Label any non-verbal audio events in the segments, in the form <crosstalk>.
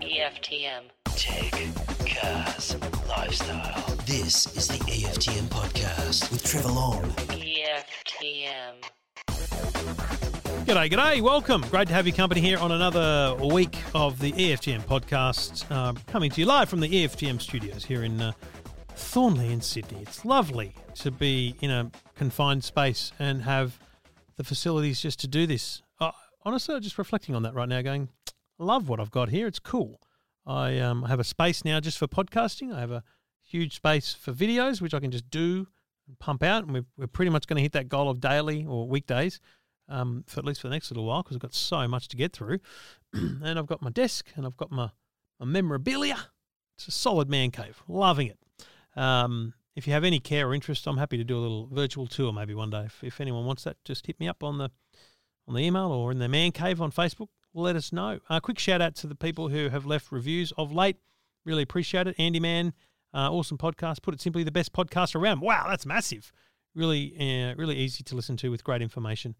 EFTM. Tech, cars, lifestyle. This is the EFTM podcast with Trevor Long. EFTM. G'day, g'day, welcome. Great to have your company here on another week of the EFTM podcast, um, coming to you live from the EFTM studios here in uh, Thornleigh in Sydney. It's lovely to be in a confined space and have the facilities just to do this. Uh, honestly, just reflecting on that right now, going, love what I've got here. It's cool. I um, have a space now just for podcasting. I have a huge space for videos, which I can just do and pump out. And we're, we're pretty much going to hit that goal of daily or weekdays um, for at least for the next little while because I've got so much to get through. <clears throat> and I've got my desk and I've got my, my memorabilia. It's a solid man cave. Loving it. Um, if you have any care or interest, I'm happy to do a little virtual tour maybe one day. If, if anyone wants that, just hit me up on the on the email or in the man cave on Facebook. Let us know. A uh, quick shout out to the people who have left reviews of late. Really appreciate it. Andy Man, uh, awesome podcast. Put it simply, the best podcast around. Wow, that's massive. Really, uh, really easy to listen to with great information.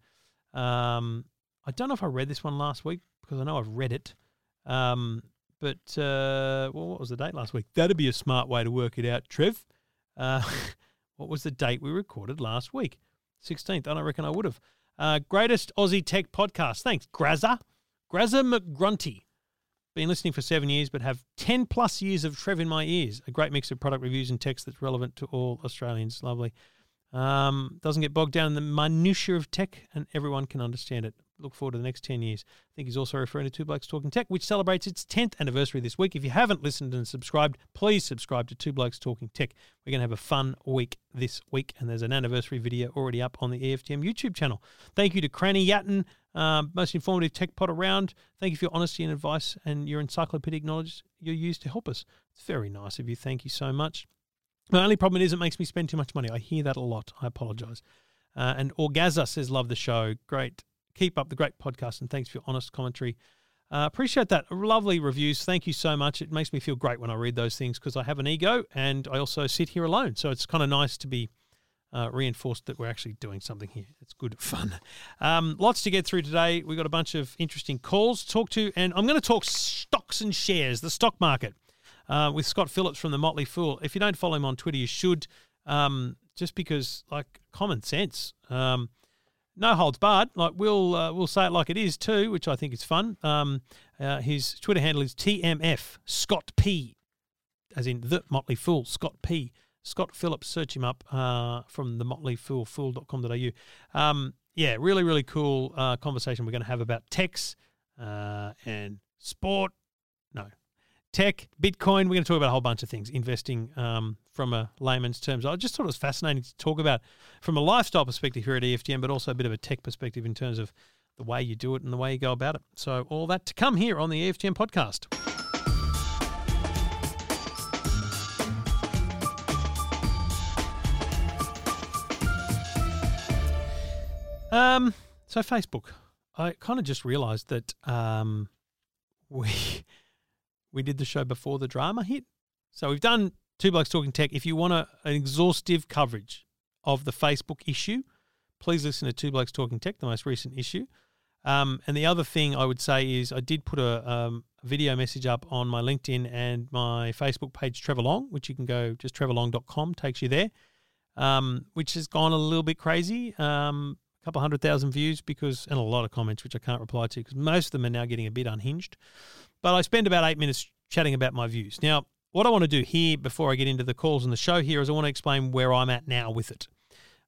Um, I don't know if I read this one last week because I know I've read it. Um, but uh, well, what was the date last week? That'd be a smart way to work it out, Trev. Uh, <laughs> what was the date we recorded last week? 16th. I don't reckon I would have. Uh, greatest Aussie tech podcast. Thanks, Grazza. Grazza McGrunty. Been listening for seven years, but have 10 plus years of Trev in my ears. A great mix of product reviews and text that's relevant to all Australians. Lovely. Um, doesn't get bogged down in the minutiae of tech, and everyone can understand it. Look forward to the next 10 years. I think he's also referring to Two Blokes Talking Tech, which celebrates its 10th anniversary this week. If you haven't listened and subscribed, please subscribe to Two Blokes Talking Tech. We're going to have a fun week this week, and there's an anniversary video already up on the EFTM YouTube channel. Thank you to Cranny Yatton, um, most informative tech pod around. Thank you for your honesty and advice and your encyclopedic knowledge you use to help us. It's very nice of you. Thank you so much. My only problem is it makes me spend too much money. I hear that a lot. I apologize. Uh, and Orgaza says, Love the show. Great. Keep up the great podcast and thanks for your honest commentary. Uh, appreciate that. Lovely reviews. Thank you so much. It makes me feel great when I read those things because I have an ego and I also sit here alone. So it's kind of nice to be uh, reinforced that we're actually doing something here. It's good fun. Um, lots to get through today. We've got a bunch of interesting calls to talk to, and I'm going to talk stocks and shares, the stock market uh, with Scott Phillips from the Motley Fool. If you don't follow him on Twitter, you should, um, just because like common sense. Um, no holds barred. Like we'll uh, we'll say it like it is too, which I think is fun. Um, uh, his Twitter handle is TMF Scott P, as in the Motley Fool Scott P. Scott Phillips, search him up uh, from the Motley Fool fool.com.au. Um, yeah, really really cool uh, conversation we're going to have about techs uh, and sport. Tech, Bitcoin. We're going to talk about a whole bunch of things, investing um, from a layman's terms. I just thought it was fascinating to talk about from a lifestyle perspective here at EFTM, but also a bit of a tech perspective in terms of the way you do it and the way you go about it. So, all that to come here on the EFTM podcast. Um, so Facebook, I kind of just realised that um, <laughs> we we did the show before the drama hit. So we've done Two Blokes Talking Tech. If you want a, an exhaustive coverage of the Facebook issue, please listen to Two Blokes Talking Tech, the most recent issue. Um, and the other thing I would say is I did put a, um, video message up on my LinkedIn and my Facebook page, Trevor Long, which you can go just trevorlong.com, takes you there, um, which has gone a little bit crazy. Um, a couple hundred thousand views because, and a lot of comments, which I can't reply to because most of them are now getting a bit unhinged. But I spend about eight minutes chatting about my views. Now, what I want to do here before I get into the calls and the show here is I want to explain where I'm at now with it.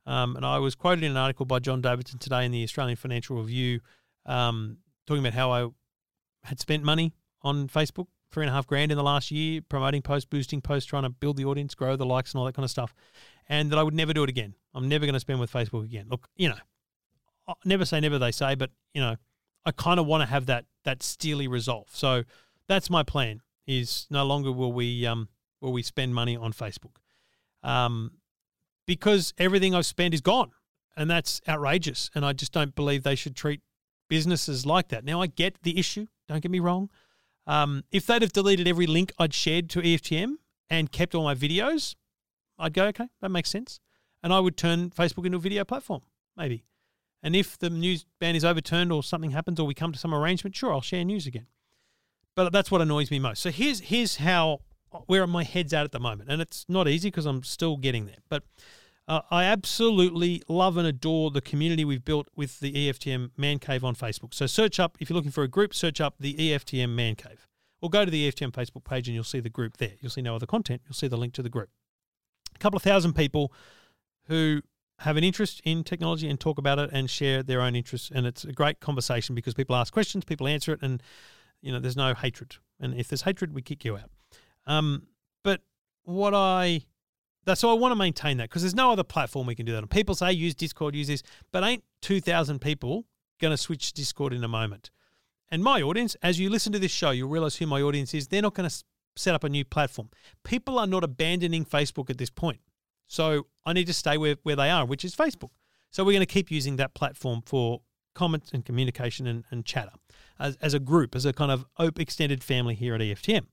Um, and I was quoted in an article by John Davidson today in the Australian Financial Review um, talking about how I had spent money on Facebook, three and a half grand in the last year, promoting posts, boosting posts, trying to build the audience, grow the likes and all that kind of stuff, and that I would never do it again. I'm never going to spend with Facebook again. Look, you know, never say never, they say, but, you know, I kind of want to have that that steely resolve. So that's my plan. Is no longer will we um will we spend money on Facebook, um, because everything I've spent is gone, and that's outrageous. And I just don't believe they should treat businesses like that. Now I get the issue. Don't get me wrong. Um, if they'd have deleted every link I'd shared to EFTM and kept all my videos, I'd go okay, that makes sense, and I would turn Facebook into a video platform maybe. And if the news ban is overturned or something happens or we come to some arrangement, sure, I'll share news again. But that's what annoys me most. So here's here's how where my head's at at the moment, and it's not easy because I'm still getting there. But uh, I absolutely love and adore the community we've built with the EFTM Man Cave on Facebook. So search up if you're looking for a group, search up the EFTM Man Cave, or go to the EFTM Facebook page and you'll see the group there. You'll see no other content. You'll see the link to the group. A couple of thousand people who have an interest in technology and talk about it and share their own interests, and it's a great conversation because people ask questions, people answer it, and you know there's no hatred. And if there's hatred, we kick you out. Um, but what I that's so I want to maintain that because there's no other platform we can do that on. People say use Discord, use this, but ain't two thousand people going to switch Discord in a moment? And my audience, as you listen to this show, you'll realize who my audience is. They're not going to set up a new platform. People are not abandoning Facebook at this point. So I need to stay where, where they are, which is Facebook. So we're going to keep using that platform for comments and communication and, and chatter as, as a group, as a kind of extended family here at EFTM.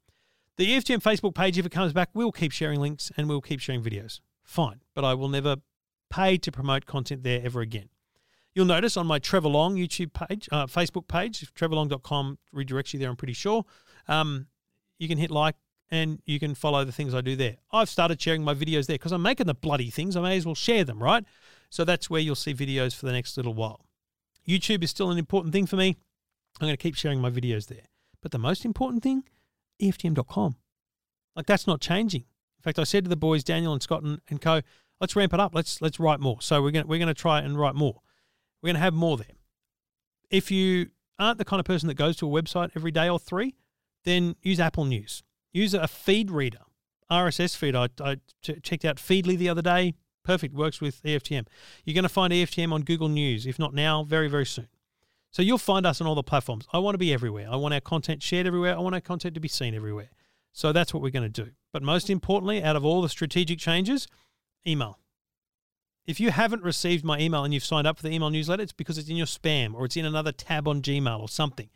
The EFTM Facebook page, if it comes back, we'll keep sharing links and we'll keep sharing videos. Fine. But I will never pay to promote content there ever again. You'll notice on my Trevor Long YouTube page, uh, Facebook page, trevorlong.com redirects you there, I'm pretty sure. Um, you can hit like and you can follow the things I do there. I've started sharing my videos there because I'm making the bloody things. I may as well share them, right? So that's where you'll see videos for the next little while. YouTube is still an important thing for me. I'm going to keep sharing my videos there. But the most important thing EFTM.com. Like that's not changing. In fact, I said to the boys, Daniel and Scott and, and co, let's ramp it up. Let's let's write more. So we're gonna we're gonna try and write more. We're gonna have more there. If you aren't the kind of person that goes to a website every day or three, then use Apple News. Use a feed reader, RSS feed. I, I t- checked out Feedly the other day. Perfect, works with EFTM. You're going to find EFTM on Google News, if not now, very, very soon. So you'll find us on all the platforms. I want to be everywhere. I want our content shared everywhere. I want our content to be seen everywhere. So that's what we're going to do. But most importantly, out of all the strategic changes, email. If you haven't received my email and you've signed up for the email newsletter, it's because it's in your spam or it's in another tab on Gmail or something.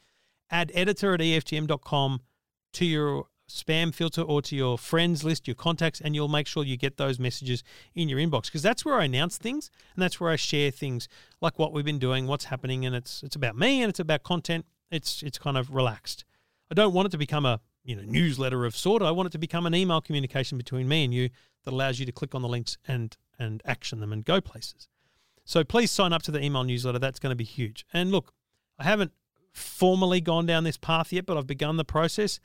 Add editor at EFTM.com to your spam filter or to your friends list, your contacts, and you'll make sure you get those messages in your inbox because that's where I announce things and that's where I share things like what we've been doing, what's happening, and it's it's about me and it's about content. It's it's kind of relaxed. I don't want it to become a you know newsletter of sort. I want it to become an email communication between me and you that allows you to click on the links and and action them and go places. So please sign up to the email newsletter. That's going to be huge. And look, I haven't formally gone down this path yet, but I've begun the process.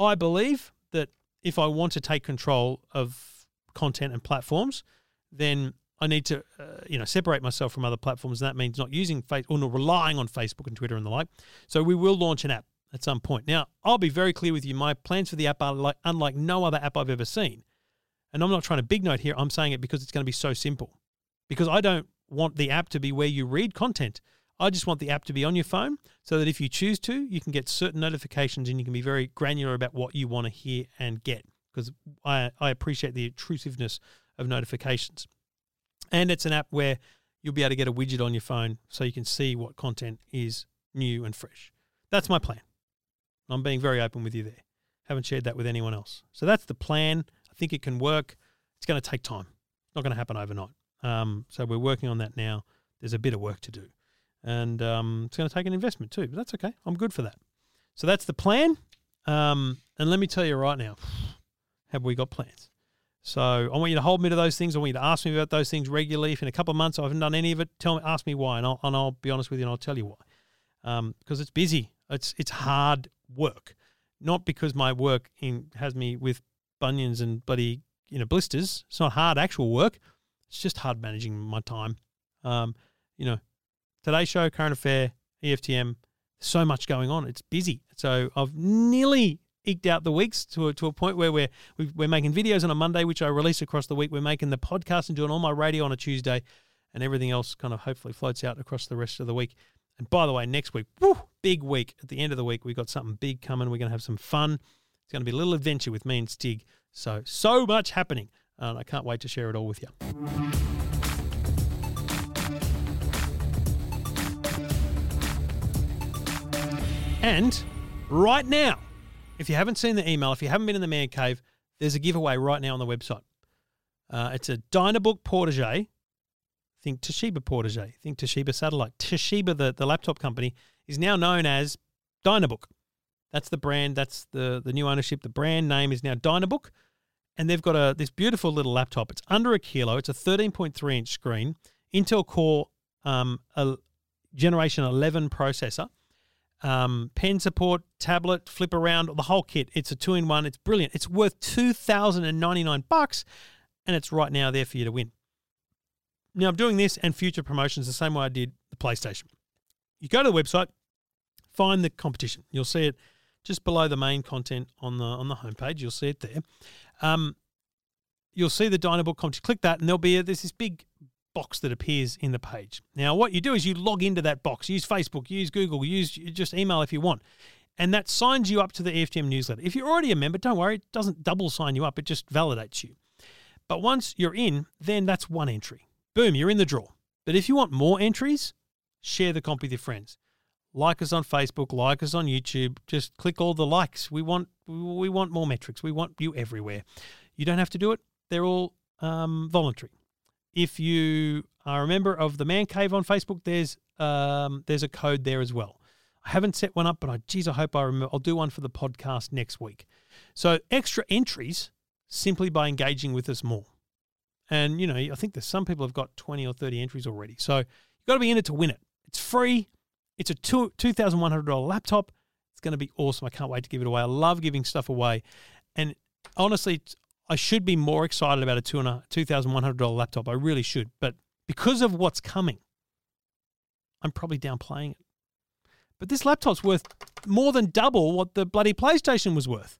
I believe that if I want to take control of content and platforms, then I need to, uh, you know, separate myself from other platforms. And that means not using Facebook or not relying on Facebook and Twitter and the like. So we will launch an app at some point. Now, I'll be very clear with you. My plans for the app are like unlike no other app I've ever seen. And I'm not trying to big note here. I'm saying it because it's going to be so simple. Because I don't want the app to be where you read content. I just want the app to be on your phone so that if you choose to, you can get certain notifications and you can be very granular about what you want to hear and get because I, I appreciate the intrusiveness of notifications. And it's an app where you'll be able to get a widget on your phone so you can see what content is new and fresh. That's my plan. I'm being very open with you there. Haven't shared that with anyone else. So that's the plan. I think it can work. It's going to take time. It's not going to happen overnight. Um, so we're working on that now. There's a bit of work to do and um, it's going to take an investment too. But that's okay. I'm good for that. So that's the plan. Um, and let me tell you right now, <sighs> have we got plans? So I want you to hold me to those things. I want you to ask me about those things regularly. If in a couple of months I haven't done any of it, tell me, ask me why, and I'll, and I'll be honest with you, and I'll tell you why. Because um, it's busy. It's it's hard work, not because my work in, has me with bunions and bloody you know blisters. It's not hard actual work. It's just hard managing my time. Um, you know, Today Show, Current Affair, EFTM, so much going on. It's busy. So I've nearly eked out the weeks to a, to a point where we're we're making videos on a Monday, which I release across the week. We're making the podcast and doing all my radio on a Tuesday, and everything else kind of hopefully floats out across the rest of the week. And by the way, next week, woo, big week. At the end of the week, we've got something big coming. We're going to have some fun. It's going to be a little adventure with me and Stig. So, so much happening. And I can't wait to share it all with you. And right now, if you haven't seen the email, if you haven't been in the man cave, there's a giveaway right now on the website. Uh, it's a Dynabook Portégé. think Toshiba Portégé. think Toshiba Satellite. Toshiba, the, the laptop company, is now known as Dynabook. That's the brand, that's the, the new ownership. The brand name is now Dynabook. And they've got a this beautiful little laptop. It's under a kilo. It's a 13.3 inch screen, Intel Core um, a Generation 11 processor, um, pen support, tablet, flip around, the whole kit. It's a two in one. It's brilliant. It's worth 2099 bucks, and it's right now there for you to win. Now, I'm doing this and future promotions the same way I did the PlayStation. You go to the website, find the competition. You'll see it just below the main content on the on the homepage. You'll see it there. Um, you'll see the Dynabook competition. Click that, and there'll be a, there's this big box that appears in the page. Now, what you do is you log into that box. Use Facebook, use Google, use just email if you want. And that signs you up to the EFTM newsletter. If you're already a member, don't worry, it doesn't double sign you up, it just validates you. But once you're in, then that's one entry. Boom, you're in the draw. But if you want more entries, share the comp with your friends. Like us on Facebook, like us on YouTube. Just click all the likes. We want we want more metrics. We want you everywhere. You don't have to do it. They're all um, voluntary. If you are a member of the Man Cave on Facebook, there's um, there's a code there as well. I haven't set one up, but I geez, I hope I remember. I'll do one for the podcast next week. So extra entries simply by engaging with us more. And you know, I think there's some people have got 20 or 30 entries already. So you've got to be in it to win it. It's free. It's a two thousand one hundred dollar laptop. It's going to be awesome. I can't wait to give it away. I love giving stuff away, and honestly, I should be more excited about a two and a two thousand one hundred dollar laptop. I really should, but because of what's coming, I'm probably downplaying it. But this laptop's worth more than double what the bloody PlayStation was worth.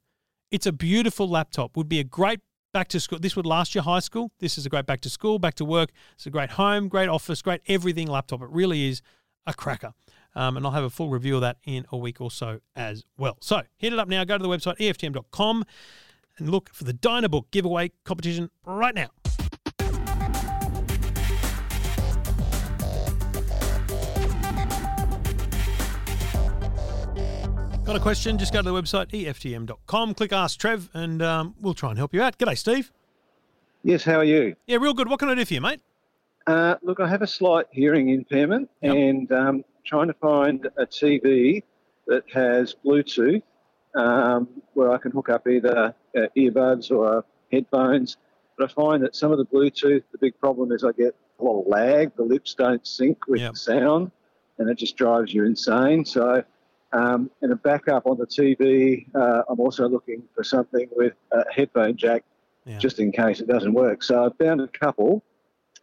It's a beautiful laptop. Would be a great back to school. This would last your high school. This is a great back to school, back to work. It's a great home, great office, great everything laptop. It really is a cracker. Um, and I'll have a full review of that in a week or so as well. So hit it up now. Go to the website, EFTM.com, and look for the Dynabook giveaway competition right now. Got a question? Just go to the website, EFTM.com, click Ask Trev, and um, we'll try and help you out. G'day, Steve. Yes, how are you? Yeah, real good. What can I do for you, mate? Uh, look, I have a slight hearing impairment Yep. and um, trying to find a TV that has Bluetooth um, where I can hook up either uh, earbuds or headphones. But I find that some of the Bluetooth, the big problem is I get a lot of lag. The lips don't sync with Yep. the sound and it just drives you insane. So, um, in a backup on the TV, uh, I'm also looking for something with a headphone jack Yeah. just in case it doesn't work. So I've found a couple.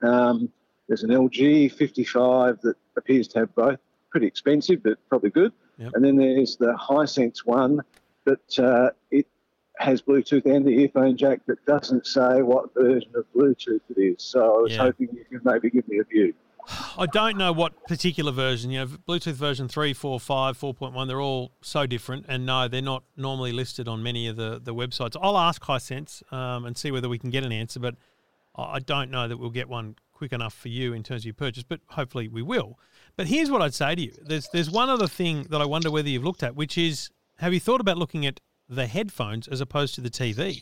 Um, there's an LG 55 that appears to have both. Pretty expensive, but probably good. Yep. And then there's the Hisense one that uh, it has Bluetooth and the earphone jack, but doesn't say what version of Bluetooth it is. So I was Yeah. hoping you could maybe give me a view. I don't know what particular version. You know, Bluetooth version 3, 4, 5, 4.1, they're all so different. And no, they're not normally listed on many of the, the websites. I'll ask Hisense um, and see whether we can get an answer, but I don't know that we'll get one quick enough for you in terms of your purchase, but hopefully we will. But here's what I'd say to you there's, there's one other thing that I wonder whether you've looked at, which is have you thought about looking at the headphones as opposed to the TV?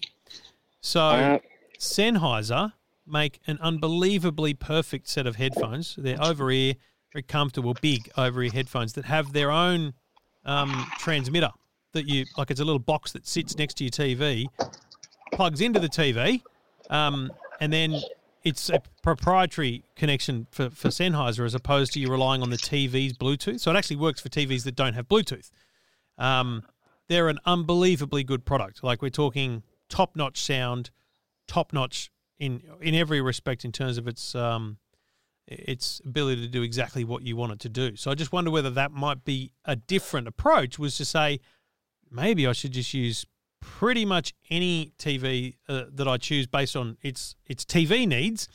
So. Uh, Sennheiser make an unbelievably perfect set of headphones. They're over ear, very comfortable, big over ear headphones that have their own um, transmitter that you like. It's a little box that sits next to your TV, plugs into the TV, um, and then it's a proprietary connection for, for Sennheiser as opposed to you relying on the TV's Bluetooth. So it actually works for TVs that don't have Bluetooth. Um, they're an unbelievably good product. Like we're talking top notch sound, top notch in in every respect in terms of its um, its ability to do exactly what you want it to do. So I just wonder whether that might be a different approach. Was to say maybe I should just use pretty much any TV uh, that I choose based on its its TV needs,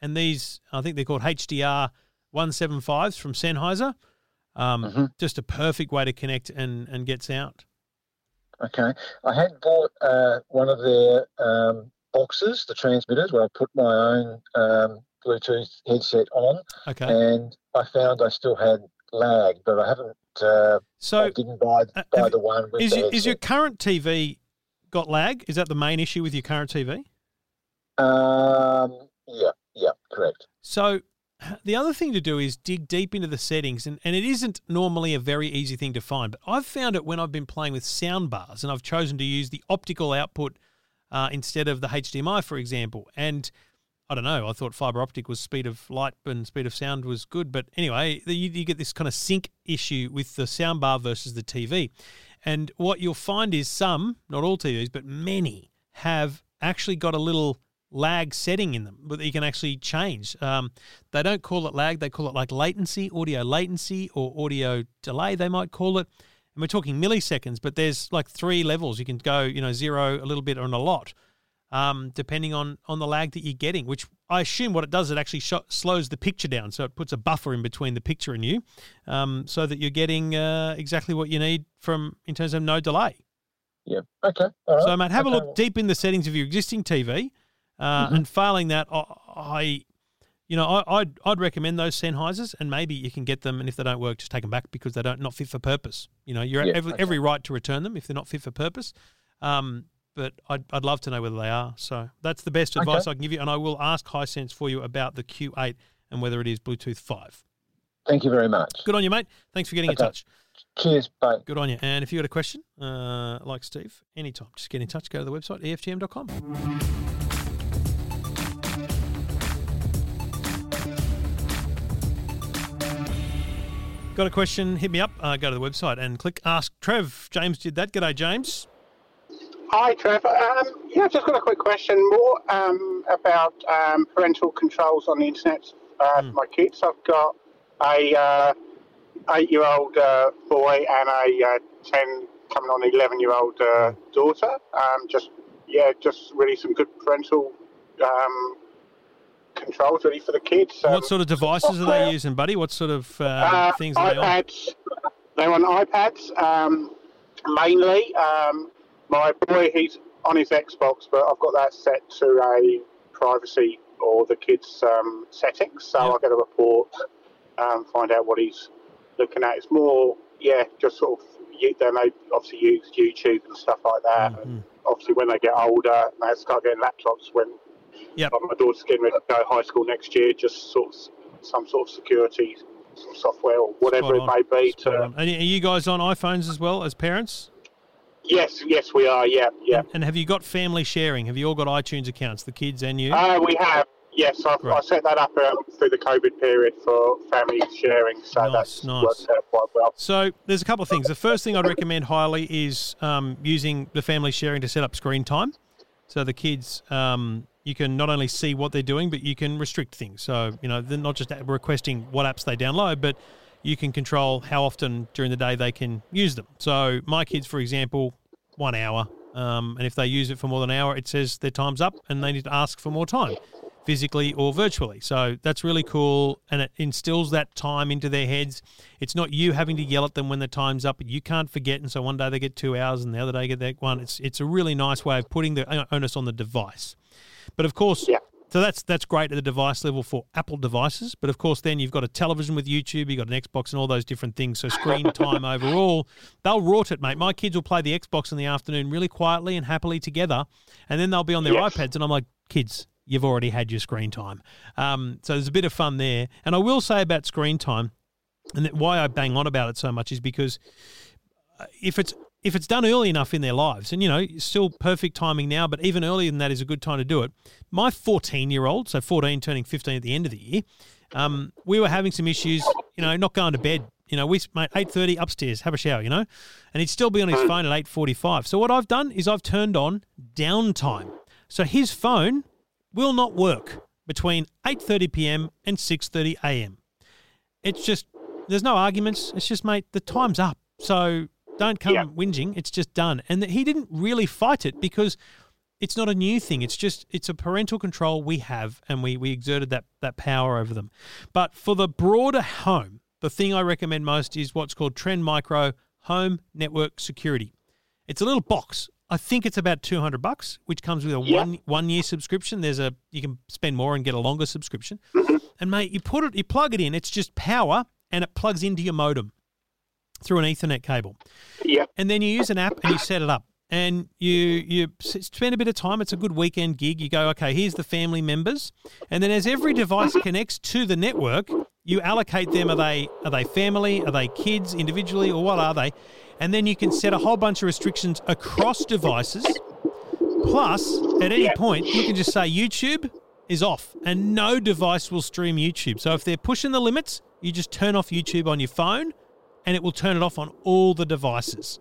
and these I think they're called HDR one seven fives from Sennheiser. Um, Mhm. Just a perfect way to connect and and get sound. Okay. I had bought uh, one of their um, boxes, the transmitters, where I put my own um, Bluetooth headset on, Okay, and I found I still had lag, but I haven't. Uh, I so didn't buy uh, buy the one is your, is your current TV got lag? Is that the main issue with your current TV? Um, yeah, yeah, correct. So the other thing to do is dig deep into the settings, and, and it isn't normally a very easy thing to find, but I've found it when I've been playing with sound bars and I've chosen to use the optical output uh, instead of the HDMI, for example. And I don't know, I thought fiber optic was speed of light and speed of sound was good, but anyway, you, you get this kind of sync issue with the sound bar versus the TV. And what you'll find is some, not all TVs, but many have actually got a little lag setting in them that you can actually change. Um, they don't call it lag, they call it like latency, audio latency, or audio delay, they might call it. And we're talking milliseconds, but there's like three levels. You can go, you know, zero, a little bit, and a lot, um, depending on on the lag that you're getting. Which I assume what it does, it actually sh- slows the picture down, so it puts a buffer in between the picture and you, um, so that you're getting uh, exactly what you need from in terms of no delay. Yeah. Okay. All right. So, mate, have a look deep in the settings of your existing TV, uh, Mm-hmm. and failing that, I, I you know, I, I'd I'd recommend those Sennheisers, and maybe you can get them, and if they don't work, just take them back because they don't not fit for purpose. You know, you're Yeah, every, okay. every right to return them if they're not fit for purpose. Um, but I'd, I'd love to know whether they are. So that's the best advice Okay. I can give you, and I will ask Hisense for you about the Q8 and whether it is Bluetooth five. Thank you very much. Good on you, mate. Thanks for getting in touch. Cheers. Bye. Good on you. And if you got a question, uh, like Steve, anytime, just get in touch. Go to the website, EFTM.com. Got a question? Hit me up. Uh, go to the website and click Ask Trev. James did that. G'day, James. Hi, Trevor. Um, yeah, I've just got a quick question more um, about um, parental controls on the internet uh, for my kids. I've got a uh, eight-year-old uh, boy and a uh, ten, coming on eleven-year-old uh, daughter. Um, just yeah, just really some good parental um, controls really for the kids. Um, what sort of devices are they using, buddy? What sort of uh, uh, things are they on? iPads. They're on iPads um, mainly. Um, my boy, he's on his Xbox, but I've got that set to a privacy or the kids' um, settings, so Yeah. I get a report, um, find out what he's looking at. It's more, yeah, just sort of. you- Then they obviously use YouTube and stuff like that. Mm-hmm. And obviously, when they get older, they start getting laptops. When Yep. like my daughter's getting ready to go high school next year, just sort of some sort of security software or whatever it may be. To. And are you guys on iPhones as well as parents? Yes, yes, we are. Yeah, yeah. And have you got family sharing? Have you all got iTunes accounts, the kids and you? Uh, we have. Yes, I've, Great. I set that up uh, through the COVID period for family sharing, so Nice, that's nice. worked out quite well. So there's a couple of things. The first thing I'd recommend highly is um, using the family sharing to set up screen time. So the kids, um, you can not only see what they're doing, but you can restrict things. So you know they're not just requesting what apps they download, but you can control how often during the day they can use them. So my kids, for example, one hour, um, and if they use it for more than an hour, it says their time's up, and they need to ask for more time physically or virtually. So that's really cool and it instills that time into their heads. It's not you having to yell at them when the time's up. You can't forget and so one day they get 2 hours and the other day they get that one. It's it's a really nice way of putting the onus on the device. But of course, Yeah. So that's that's great at the device level for Apple devices, but of course then you've got a television with YouTube, you've got an Xbox and all those different things. So screen time <laughs> overall, they'll rot it, mate. My kids will play the Xbox in the afternoon really quietly and happily together, and then they'll be on their Yes. iPads, and I'm like, kids, you've already had your screen time. Um, so there's a bit of fun there. And I will say about screen time, and that why I bang on about it so much is because uh, if it's if it's done early enough in their lives, and you know, still perfect timing now, but even earlier than that is a good time to do it. My 14 year old, so 14 turning 15 at the end of the year, um, we were having some issues, you know, not going to bed. You know, we mate 8:30 upstairs, have a shower, you know, and he'd still be on his phone at 8:45. So what I've done is I've turned on downtime. So his phone will not work between 8:30 p.m. and 6:30 a.m. It's just there's no arguments. It's just mate, the time's up. So don't come Yeah. whinging. It's just done. And that he didn't really fight it because it's not a new thing. It's just it's a parental control we have, and we we exerted that that power over them. But for the broader home, the thing I recommend most is what's called Trend Micro Home Network Security. It's a little box. I think it's about two hundred bucks, which comes with a Yeah. one one year subscription. There's a you can spend more and get a longer subscription. Mm-hmm. And mate, you put it, you plug it in. It's just power, and it plugs into your modem through an Ethernet cable Yeah, and then you use an app and you set it up. and you you spend a bit of time. It's a good weekend gig. You go, okay, here's the family members, and then as every device mm-hmm. connects to the network, you allocate them. Are they are they family? Are they kids individually, or what are they? And then you can set a whole bunch of restrictions across devices. Plus, at any point, you can just say YouTube is off, and no device will stream YouTube. So if they're pushing the limits, you just turn off YouTube on your phone, and it will turn it off on all the devices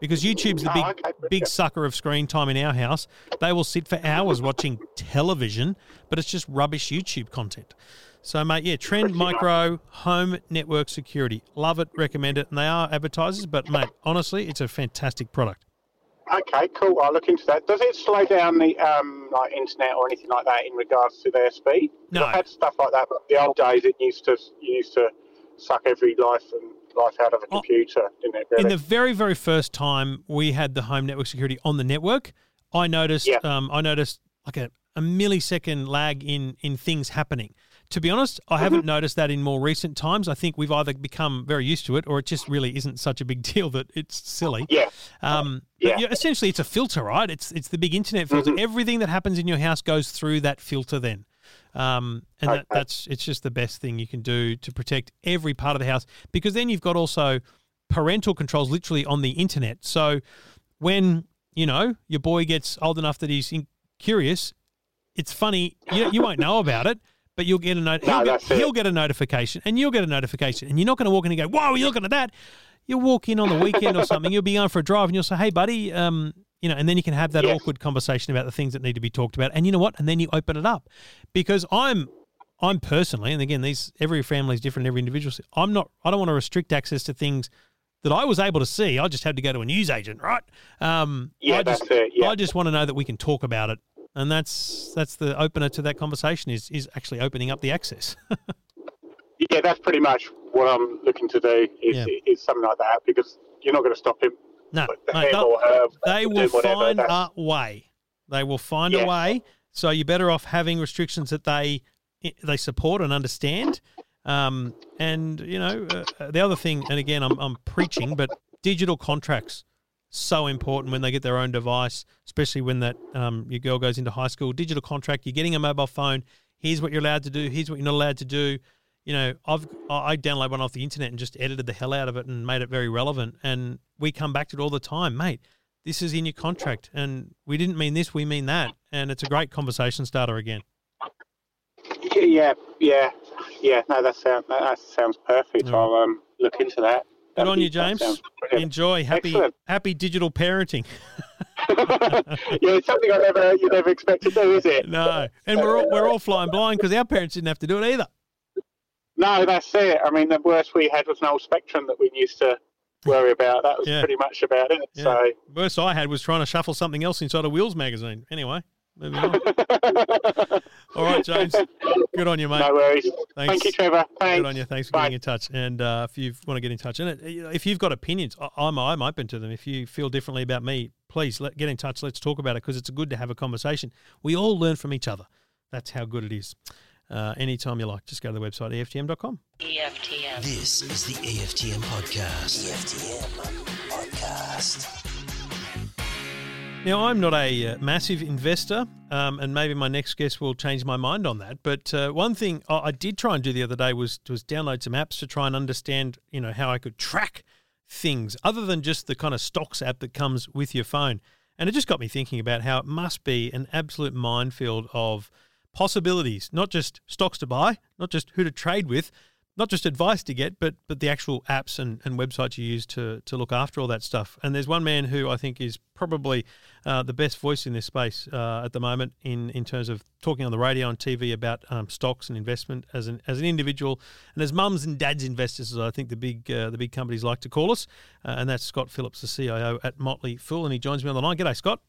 because YouTube's the Oh, big okay, big sucker of screen time in our house. They will sit for hours watching television, but it's just rubbish YouTube content. So, mate, yeah, Trend Micro Home Network Security. Love it, recommend it. And they are advertisers, but, mate, honestly, it's a fantastic product. Okay, cool. I'll look into that. Does it slow down the um, like internet or anything like that in regards to their speed? No. I've had stuff like that. But the old days, it used to you used to suck every life and life out of a Oh. computer, didn't it? Really? In the very, very first time we had the home network security on the network, I noticed Yeah. um, I noticed like a, a millisecond lag in in things happening. To be honest, I Mm-hmm. haven't noticed that in more recent times. I think we've either become very used to it or it just really isn't such a big <laughs> deal that it's silly. yeah. Um, Yeah. yeah, essentially, it's a filter, right? It's it's the big internet filter. Mm-hmm. Everything that happens in your house goes through that filter. Then, um, and that, that's it's just the best thing you can do to protect every part of the house because then you've got also parental controls literally on the internet. So when you know your boy gets old enough that he's in, curious, it's funny. You, you won't know <laughs> about it. But you'll get a note. No, he'll, get, he'll get a notification, and you'll get a notification, and you're not going to walk in and go, "Whoa, you're looking at that." You'll walk in on the weekend or something. You'll be going for a drive, and you'll say, "Hey, buddy," um, you know, and then you can have that Yes. awkward conversation about the things that need to be talked about. And you know what? And then you open it up, because I'm, I'm personally, and again, these every family is different, every individual. I'm not. I don't want to restrict access to things that I was able to see. I just had to go to a news agent, right? Um, Yeah, I just, that's it, yeah. I just want to know that we can talk about it, and that's that's the opener to that conversation is is actually opening up the access. <laughs> Yeah, that's pretty much what I'm looking to do. Is, Yeah. is something like that because you're not going to stop him. No, mate, they'll- or her they will find a way. They will find a way. So you're better off having restrictions that they they support and understand. Um, and you know uh, the other thing, and again, I'm I'm preaching, but digital contracts so important when they get their own device, especially when that um, your girl goes into high school. Digital contract, you're getting a mobile phone. Here's what you're allowed to do. Here's what you're not allowed to do. You know, I've I downloaded one off the internet and just edited the hell out of it and made it very relevant. And we come back to it all the time, mate. This is in your contract, and we didn't mean this. We mean that, and it's a great conversation starter again. Yeah, yeah, yeah. No, that sounds that, sounds perfect. All I'll um, look into that. Good on you, James. Enjoy. Happy Excellent. happy digital parenting. <laughs> yeah, it's something I never you never expect to do, is it? <laughs> No, and we're all, we're all flying blind because our parents didn't have to do it either. No, that's it. I mean, the worst we had was an old Spectrum that we used to worry about. That was Yeah. pretty much about it. Yeah. So, Worst I had was trying to shuffle something else inside a Wheels magazine. Anyway, moving on. <laughs> All right, James. Good on you, mate. no worries. Thanks. Thank you, Trevor. Thanks. Good on you. Thanks for Bye. getting in touch. And uh, if you want to get in touch, and know, if you've got opinions, I- I'm I'm open to them. If you feel differently about me, please let, get in touch. Let's talk about it because it's good to have a conversation. We all learn from each other. That's how good it is. Uh, anytime you like, just go to the website EFTM.com. EFTM. This is the EFTM podcast. EFTM podcast. Now, I'm not a uh, massive investor, um, and maybe my next guest will change my mind on that. But uh, one thing I, I did try and do the other day was was download some apps to try and understand, you know, how I could track things other than just the kind of stocks app that comes with your phone. And it just got me thinking about how it must be an absolute minefield of possibilities, not just stocks to buy, not just who to trade with, not just advice to get, but but the actual apps and, and websites you use to to look after all that stuff. And there's one man who I think is probably uh, the best voice in this space uh, at the moment in in terms of talking on the radio and TV about um, stocks and investment as an as an individual and as mums and dads investors, as I think the big uh, the big companies like to call us. Uh, and that's Scott Phillips, the CIO at Motley Fool, and he joins me on the line. G'day, Scott.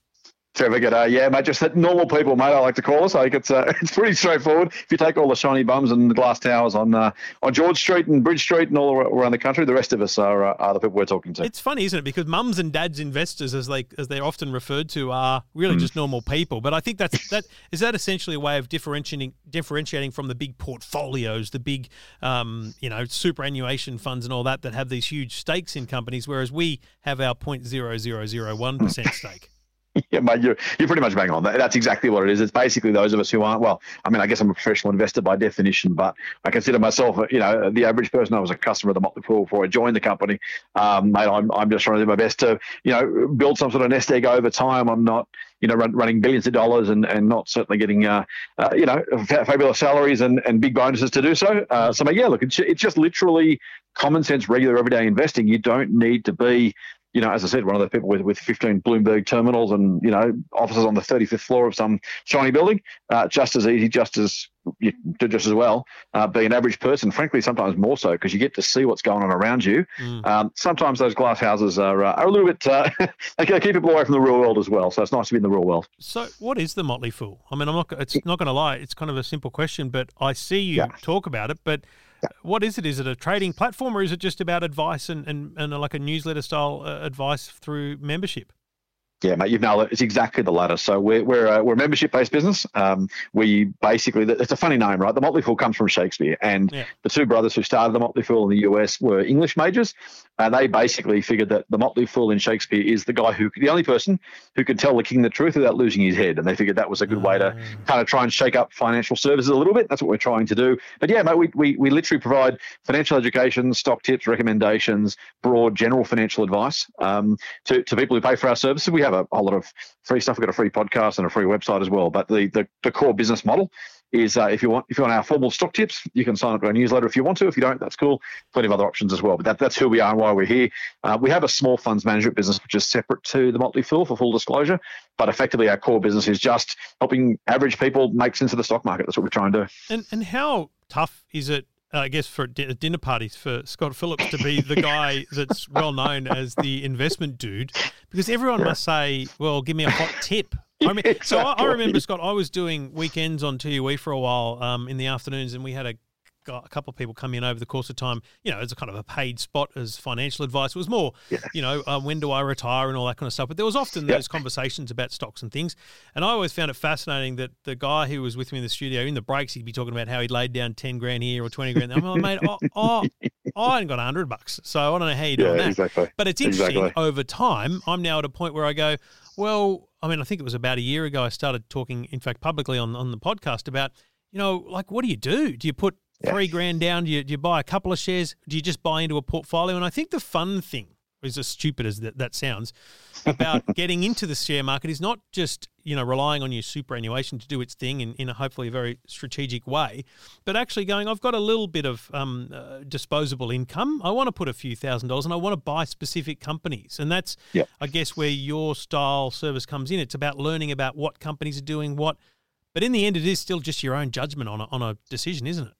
Trevor, g'day. Yeah, mate, just that normal people, mate. I like to call us. Like it's uh, <laughs> it's pretty straightforward. If you take all the shiny bums and the glass towers on uh, on George Street and Bridge Street and all around the country, the rest of us are, uh, are the people we're talking to. It's funny, isn't it? Because mums and dads investors, as they as they're often referred to, are really Mm. just normal people. But I think that's that is that essentially a way of differentiating differentiating from the big portfolios, the big um, you know superannuation funds and all that that have these huge stakes in companies, whereas we have our point zero zero zero one percent <laughs> stake. <laughs> Yeah, mate, you're, you're pretty much bang on. That- That's exactly what it is. It's basically those of us who aren't, well, I mean, I guess I'm a professional investor by definition, but I consider myself, you know, the average person. I was a customer of the Motley Fool before I joined the company. Um, mate, I'm, I'm just trying to do my best to, you know, build some sort of nest egg over time. I'm not, you know, run, running billions of dollars and, and not certainly getting, uh, uh, you know, fa- fabulous salaries and, and big bonuses to do so. Uh, so, mate, yeah, look, it's, it's just literally common sense, regular, everyday investing. You don't need to be, you know, as I said, one of those people with, with 15 Bloomberg terminals and, you know, offices on the 35th floor of some shiny building, uh, just as easy, just as you do just as well, uh, be an average person, frankly, sometimes more so because you get to see what's going on around you. Mm. Um, sometimes those glass houses are, uh, are a little bit, uh, <laughs> they keep people away from the real world as well. So it's nice to be in the real world. So, what is the Motley Fool? I mean, I'm not. It's not going to lie. It's kind of a simple question, but I see you Yeah. talk about it. But what is it? Is it a trading platform, or is it just about advice and and, and like a newsletter style uh, advice through membership? Yeah, mate, you've nailed it. It's exactly the latter. So we're we're a, we're a membership based business. Um, we basically it's a funny name, right? The Motley Fool comes from Shakespeare, and Yeah. the two brothers who started the Motley Fool in the US were English majors, and they basically figured that the Motley Fool in Shakespeare is the guy who the only person who could tell the king the truth without losing his head, and they figured that was a good way to kind of try and shake up financial services a little bit. That's what we're trying to do. But yeah, mate, we we, we literally provide financial education, stock tips, recommendations, broad general financial advice um, to, to people who pay for our services. We have a whole lot of free stuff. We've got a free podcast and a free website as well. But the the, the core business model is uh, if you want if you want our formal stock tips, you can sign up to our newsletter if you want to. If you don't, that's cool. Plenty of other options as well. But that, that's who we are and why we're here. Uh, we have a small funds management business which is separate to the Motley Fool for full disclosure. But effectively, our core business is just helping average people make sense of the stock market. That's what we're trying to do. And and how tough is it? Uh, I guess for di- dinner parties for Scott Phillips to be the guy <laughs> that's well known as the investment dude, because everyone must say, "Well, give me a hot tip." I <laughs> mean, so I, I remember Scott. I was doing weekends on 2UE for a while um, in the afternoons, and we had a got a couple of people come in over the course of time, you know, as a kind of a paid spot as financial advice. It was more, you know, um, when do I retire and all that kind of stuff. But there was often Yeah. those conversations about stocks and things. And I always found it fascinating that the guy who was with me in the studio, in the breaks, he'd be talking about how he'd laid down 10 grand here or 20 grand there. I'm like, mate, oh, oh, I ain't got 100 bucks. So I don't know how you do Yeah, that. exactly. But it's interesting Exactly. over time. I'm now at a point where I go, well, I mean, I think it was about a year ago I started talking, in fact, publicly on, on the podcast about, you know, like, what do you do? Do you put three grand down? Do you, do you buy a couple of shares? Do you just buy into a portfolio? And I think the fun thing, is as stupid as that, that sounds, about <laughs> getting into the share market is not just, you know, relying on your superannuation to do its thing in, in a hopefully a very strategic way, but actually going, I've got a little bit of um, uh, disposable income. I want to put a few thousand dollars and I want to buy specific companies. And that's, Yep. I guess, where your style service comes in. It's about learning about what companies are doing, what, but in the end, it is still just your own judgment on a, on a decision, isn't it?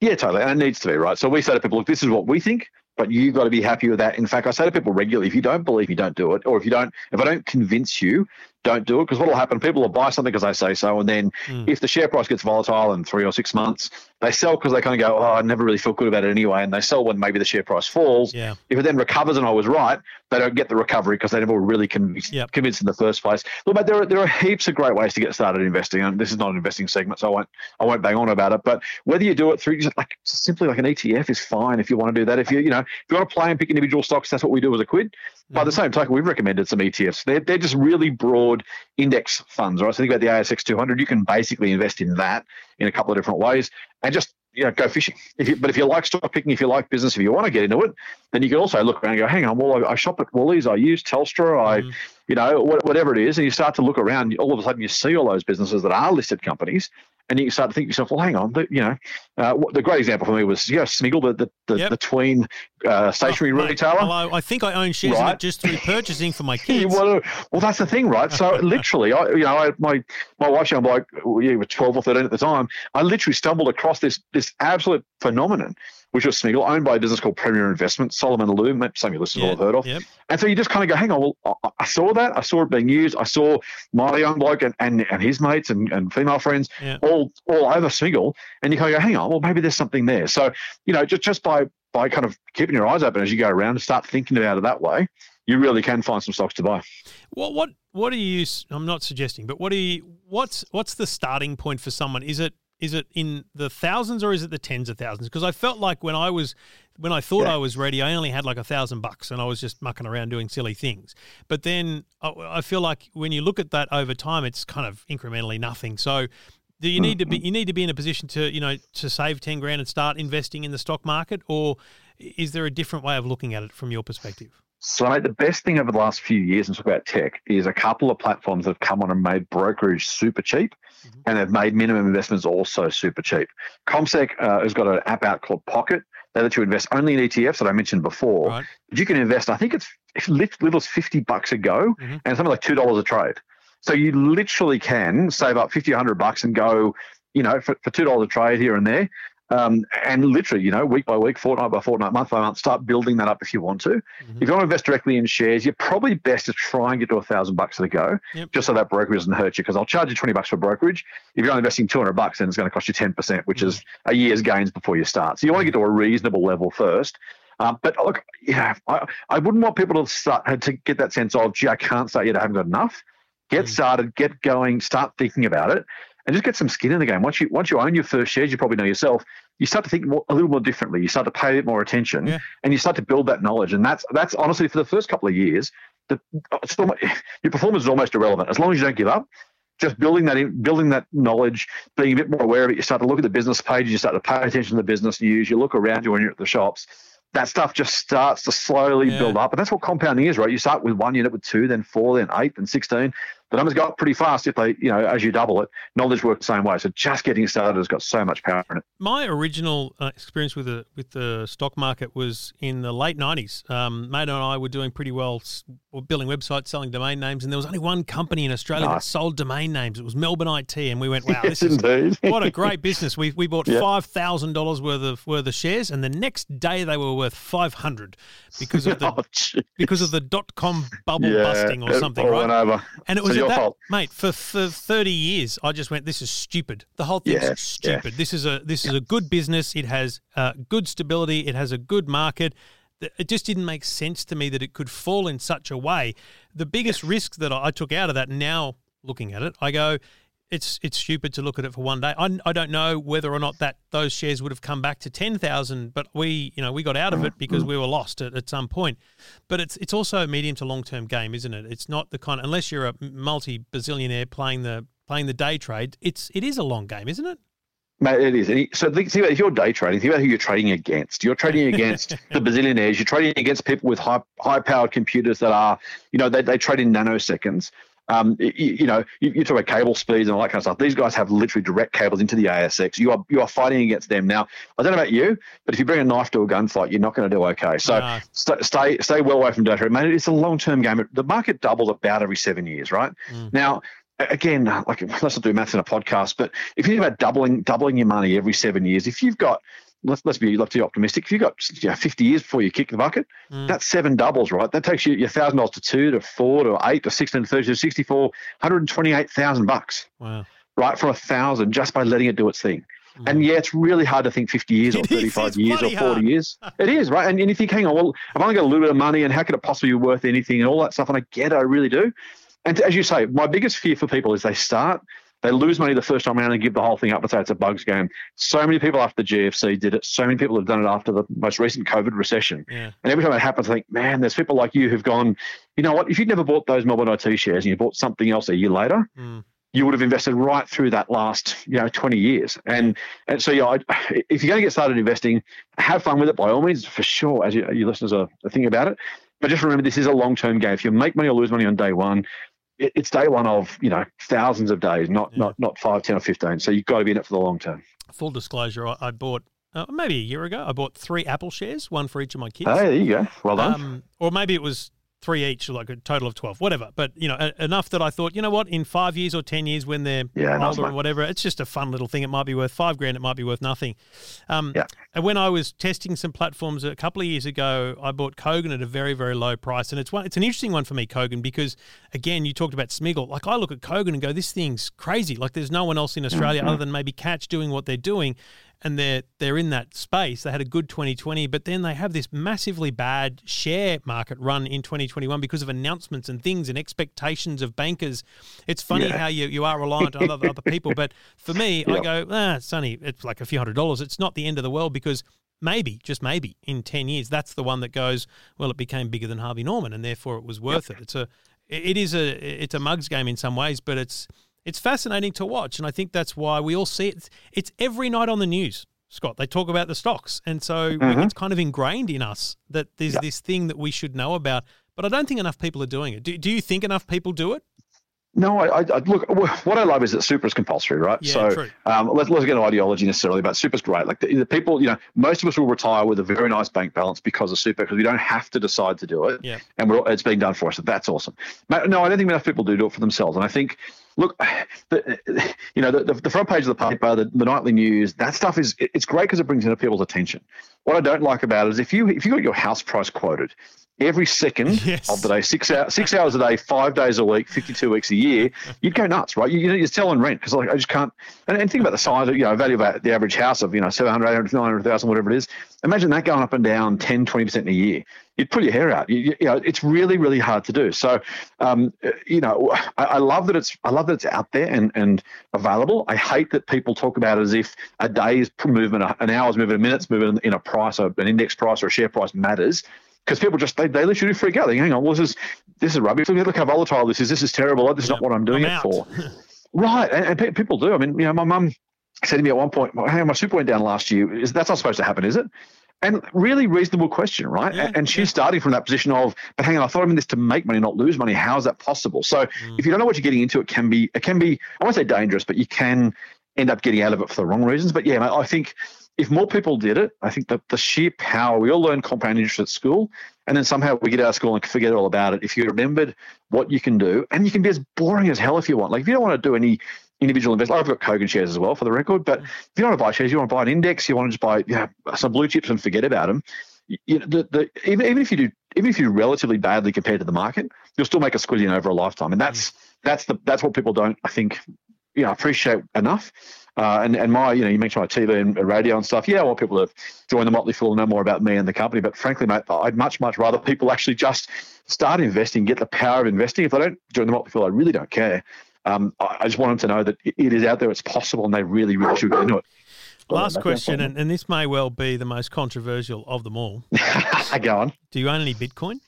Yeah, totally. And it needs to be, right? So we say to people, look, this is what we think, but you've got to be happy with that. In fact, I say to people regularly, if you don't believe you don't do it, or if you don't, if I don't convince you, don't do it. Because what will happen, people will buy something because they say so. And then Mm. if the share price gets volatile in three or six months, they sell because they kind of go, oh, I never really feel good about it anyway. And they sell when maybe the share price falls. Yeah. If it then recovers and I was right, they don't get the recovery because they never were really convinced, Yep. convinced in the first place. Look, mate, there are, there are heaps of great ways to get started investing. And this is not an investing segment, so I won't I won't bang on about it. But whether you do it through just like simply like an ETF is fine if you want to do that. If you you know if you want to play and pick individual stocks, that's what we do as a quid. By the same token, we've recommended some ETFs. They're, they're just really broad index funds, right? So think about the ASX 200. You can basically invest in that in a couple of different ways and just you know go fishing. If you, but if you like stock picking, if you like business, if you want to get into it, then you can also look around and go, hang on, well, I, I shop at Woolies, I use Telstra, I Mhm. you know what, whatever it is, and you start to look around. All of a sudden, you see all those businesses that are listed companies. And you start to think to yourself, well, hang on, the, you know, uh, what, the great example for me was, you know, Smiggle, the the, the, Yep. the tween uh, stationery Oh, retailer. Hello, I think I own shares in it just through <laughs> purchasing for my <laughs> kids. well, well, that's the thing, right? So <laughs> literally, I, you know, I, my my bloke, well, yeah, he twelve or thirteen at the time. I literally stumbled across this this absolute phenomenon which was Smiggle, owned by a business called Premier Investments, Solomon maybe some of your listeners will have heard of. Yep. And so you just kind of go, hang on, well, I- I saw that. I saw it being used. I saw my young bloke and, and, and his mates and, and female friends Yeah. all all over Smiggle. And you kind of go, hang on, well, maybe there's something there. So, you know, just, just by, by kind of keeping your eyes open as you go around and start thinking about it that way, you really can find some stocks to buy. What what what do you? I'm not suggesting, but what are you? What's what's the starting point for someone? Is it is it in the thousands or is it the tens of thousands? Because I felt like when I was when I thought Yeah. I was ready, I only had like a thousand bucks and I was just mucking around doing silly things. But then I, I feel like when you look at that over time, it's kind of incrementally nothing. So. Do you hmm. need to be hmm. you need to be in a position to you know to save ten grand and start investing in the stock market, or is there a different way of looking at it from your perspective? So, mate, the best thing over the last few years, and talk about tech, is a couple of platforms that have come on and made brokerage super cheap, and they've made minimum investments also super cheap. CommSec uh, has got an app out called Pocket. They let you invest only in ETFs that I mentioned before. Right. But you can invest, I think it's it's little as 50 bucks a go, Mhm. and something like $2 a trade. So you literally can save up 50, 100 bucks and go, you know, for, for $2 a trade here and there. Um, and literally, you know, week by week, fortnight by fortnight, month by month, start building that up if you want to. Mm-hmm. If you want to invest directly in shares, you're probably best to try and get to a thousand bucks at a go, Yep. just so that brokerage doesn't hurt you. Because I'll charge you twenty bucks for brokerage. If you're only investing two hundred bucks, then it's going to cost you ten percent, which is a year's gains before you start. So you want to get to a reasonable level first. Um, but look, yeah, I, I wouldn't want people to start to get that sense of, gee, I can't start yet. I haven't got enough. Get Mm. started, get going, start thinking about it, and just get some skin in the game. Once you once you own your first shares, you probably know yourself. You start to think more, a little more differently. You start to pay a bit more attention, Yeah. and you start to build that knowledge. And that's that's honestly for the first couple of years, the, it's almost, <laughs> your performance is almost irrelevant as long as you don't give up. Just building that in, building that knowledge, being a bit more aware of it. You start to look at the business pages. You start to pay attention to the business news. You look around you when you're at the shops. That stuff just starts to slowly Yeah. build up, and that's what compounding is, right? You start with one unit, with two, then four, then eight, then sixteen. The numbers go up pretty fast if they, you know, as you double it. Knowledge works the same way. So just getting started has got so much power in it. my original uh, experience with the with the stock market was in the late nineties. Um, Mate and I were doing pretty well, building websites, selling domain names, and there was only one company in Australia that sold domain names. It was Melbourne IT, and we went, "Wow, <laughs> Yes, this is indeed. <laughs> what a great business." We we bought Yeah. five thousand dollars worth of worth of shares, and the next day they were worth five hundred because of the <laughs> Oh, because of the dot com bubble Yeah, busting or something, right? And it So was your that, fault. mate. For for thirty years, I just went. This is stupid. The whole thing's Yeah, yeah. stupid. This is a this is a good business. It has uh, good stability. It has a good market. It just didn't make sense to me that it could fall in such a way. The biggest risk that I took out of that, now looking at it, I go, it's it's stupid to look at it for one day. I, I don't know whether or not that those shares would have come back to ten thousand, but we you know we got out of it because we were lost at, at some point. But it's it's also a medium to long term game, isn't it? It's not the kind unless you're a multi bazillionaire playing the playing the day trade. It's it is a long game, isn't it? Mate, it is. So think, think about if you're day trading, think about who you're trading against. You're trading <laughs> against the bazillionaires. You're trading against people with high high powered computers that are, you know, they, they trade in nanoseconds. Um, you, you know, you, you talk about cable speeds and all that kind of stuff. These guys have literally direct cables into the ASX. You are you are fighting against them now. I don't know about you, but if you bring a knife to a gunfight, you're not going to do okay. So st- stay stay well away from data. Mate, it's a long term game. The market doubles about every seven years, right? Mm. Now, again, like let's not do maths in a podcast, but if you think about doubling doubling your money every seven years, if you've got let's let's be let's be optimistic. If you've got you know, 50 years before you kick the bucket, Mm. that's seven doubles, right? That takes you your thousand dollars to two to four to eight to 16 to 30 to 64, 128,000 bucks, Wow. right? From a thousand just by letting it do its thing. And yeah, it's really hard to think 50 years <laughs> or Mm. It is, 35 it's years or 40 hard. years. <laughs> It is, right? And, and you think, hang on, well, I've only got a little bit of money and how could it possibly be worth anything and all that stuff? And I get it, I really do. And as you say, my biggest fear for people is they start, they lose money the first time around and give the whole thing up and say it's a bugs game. So many people after the GFC did it. So many people have done it after the most recent COVID recession. Yeah. And every time it happens, I think, man, there's people like you who've gone, you know what? If you'd never bought those Melbourne IT shares and you bought something else a year later, Mm. you would have invested right through that last, you know, 20 years. And and so, yeah, I, if you're going to get started investing, have fun with it by all means, for sure, as you, your listeners are, are thinking about it. But just remember, this is a long-term game. If you make money or lose money on day one, it, it's day one of, you know, thousands of days, not Yeah. not not five, ten, or 15. So you've got to be in it for the long term. Full disclosure, I, I bought uh, maybe a year ago. I bought three Apple shares, one for each of my kids. Hey, there you go. Well done. Um, or maybe it was three each, like a total of twelve, whatever. But you know, a- enough that I thought, you know what, in five years or ten years when they're Yeah, older and whatever, it's just a fun little thing. It might be worth five grand, it might be worth nothing. Um, Yeah. And when I was testing some platforms a couple of years ago, I bought Kogan at a very, very low price, and it's one. It's an interesting one for me, Kogan, because again, you talked about Smiggle. Like I look at Kogan and go, this thing's crazy. Like there's no one else in Australia other than maybe Catch doing what they're doing, and they're they're in that space. They had a good 2020, but then they have this massively bad share market run in 2021 because of announcements and things and expectations of bankers. It's funny Yeah. how you, you are reliant on other, other people, but for me, I go, ah, it's only it's like a few hundred dollars. It's not the end of the world because maybe, just maybe, in 10 years, that's the one that goes, well, it became bigger than Harvey Norman, and therefore it was worth it. It's a it is a it's a mugs game in some ways, but it's it's fascinating to watch, and I think that's why we all see it. It's, it's every night on the news, Scott. They talk about the stocks, and so Mm-hmm. it's kind of ingrained in us that there's this thing that we should know about. But I don't think enough people are doing it. Do, do you think enough people do it? No, I, I, look. What I love is that super is compulsory, right? Yeah, so true. um, let's let's get into ideology necessarily, but super's great. Like the, the people, you know, most of us will retire with a very nice bank balance because of super, because we don't have to decide to do it, Yeah. and we're, it's being done for us. So that's awesome. No, I don't think enough people do do it for themselves, and I think. Look, <sighs> the, <sighs> you know, the, the, front page of the paper, the, the nightly news, that stuff is it's great because it brings into people's attention. What I don't like about it is if you if you got your house price quoted every second <laughs> Yes. of the day, six hours, six hours a day, five days a week, fifty-two weeks a year, you'd go nuts, right? You, you're selling rent because like I just can't. And, and think about the size, of, you know, value of the average house of you know 700, 800, 900,000, whatever it is. Imagine that going up and down 10, 20 percent in a year. You'd pull your hair out. You, you, you know, it's really, really hard to do. So, um, you know, I, I love that it's I love that it's out there and and available. I hate that people talk about it as if a day's movement, an hour's movement, a minute's movement in a price, or an index price, or a share price matters because people just they, they literally freak out. They hang on, well, this is this is rubbish. Look how volatile this is. This is terrible. This is not what I'm doing I'm it for. <laughs> right, and, and pe- people do. I mean, you know, my mum said to me at one point, well, "Hey, my super went down last year. Is that's not supposed to happen, is it?" And really reasonable question, right? Yeah, and she's starting from that position of, but hang on, I thought I'm in this to make money, not lose money. How is that possible? So Mm. if you don't know what you're getting into, it can be it can be I won't say dangerous, but you can end up getting out of it for the wrong reasons. But yeah, mate, I think if more people did it, I think that the sheer power we all learn compound interest at school, and then somehow we get out of school and forget all about it. If you remembered what you can do, and you can be as boring as hell if you want. Like if you don't want to do any individual investment, I've got Kogan shares as well for the record. But if you don't want to buy shares, you want to buy an index, you want to just buy you know, some blue chips and forget about them. You, know, the, the, even even if you do even if you do relatively badly compared to the market, you'll still make a squillion over a lifetime, and that's that's the that's what people don't I think you know appreciate enough. Uh, and and my you know you mentioned my TV and radio and stuff. Yeah, I want people to join the Motley Fool and know more about me and the company. But frankly, mate, I'd much much rather people actually just start investing, get the power of investing. If they don't join the Motley Fool, I really don't care. Um, I, I just want them to know that it- it is out there, it's possible, and they really really should get into it. Last question, and, and this may well be the most controversial of them all. <laughs> Go on. Do you own any Bitcoin?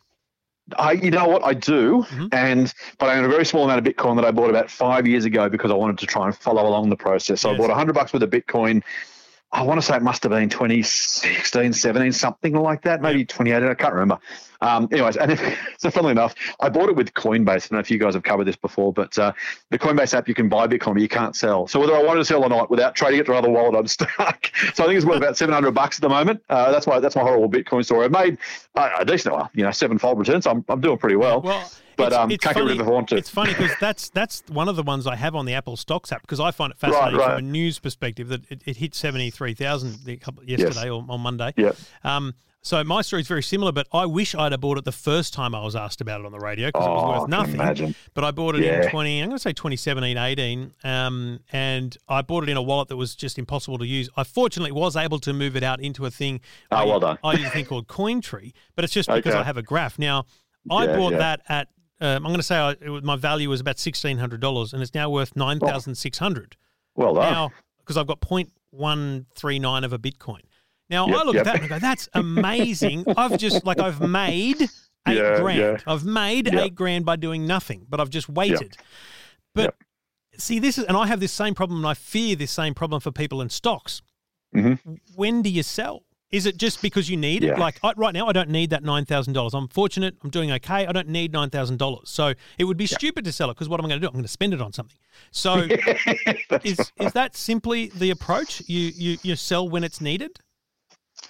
I, you know what, I do, Mhm. and but I own a very small amount of Bitcoin that I bought about five years ago because I wanted to try and follow along the process. So Yes. I bought hundred bucks worth of Bitcoin. I want to say it must have been 2016, 17, something like that, maybe 2018. I can't remember. Um, anyways, and if, <laughs> so funnily enough, I bought it with Coinbase. I don't know if you guys have covered this before, but uh, the Coinbase app, you can buy Bitcoin, but you can't sell. So whether I wanted to sell or not, without trading it to another wallet, I'm <laughs> stuck. So I think it's worth about 700 bucks at the moment. Uh, that's my that's my horrible Bitcoin story. I made uh, a decent, well, you know, sevenfold returns. I'm, I'm doing pretty well. Well, but it's- um, it's can't get rid funny- of it I. It's funny because that's that's one of the ones I have on the Apple Stocks app because I find it fascinating right. from a news perspective that it, it hit seventy three thousand yesterday or on Monday. Yeah. Um, so my story is very similar, but I wish I'd have bought it the first time I was asked about it on the radio because it Oh, I was worth nothing. imagine. But I bought it in 20, I'm going to say 2017, 18, um, and I bought it in a wallet that was just impossible to use. I fortunately was able to move it out into a thing. Oh, I, well done. I use a thing called Cointree, but it's just because Okay. I have a graph. Now, I Yeah, bought yeah. that at, um, I'm going to say I, was, my value was about $1,600 and it's now worth 9600 Well done. Now, because I've got 0.139 of a Bitcoin. Now, Yep, I look yep. at that and I go, that's amazing. <laughs> I've just, like, I've made eight Yeah, grand. yeah. I've made Yep. eight grand by doing nothing, but I've just waited. But see, this is, and I have this same problem, and I fear this same problem for people in stocks. Mhm. When do you sell? Is it just because you need it? Like I, right now, I don't need that nine thousand dollars. I'm fortunate. I'm doing okay. I don't need nine thousand dollars. So it would be stupid to sell it because what am I going to do? I'm going to spend it on something. So <laughs> is is that simply the approach? You you you sell when it's needed?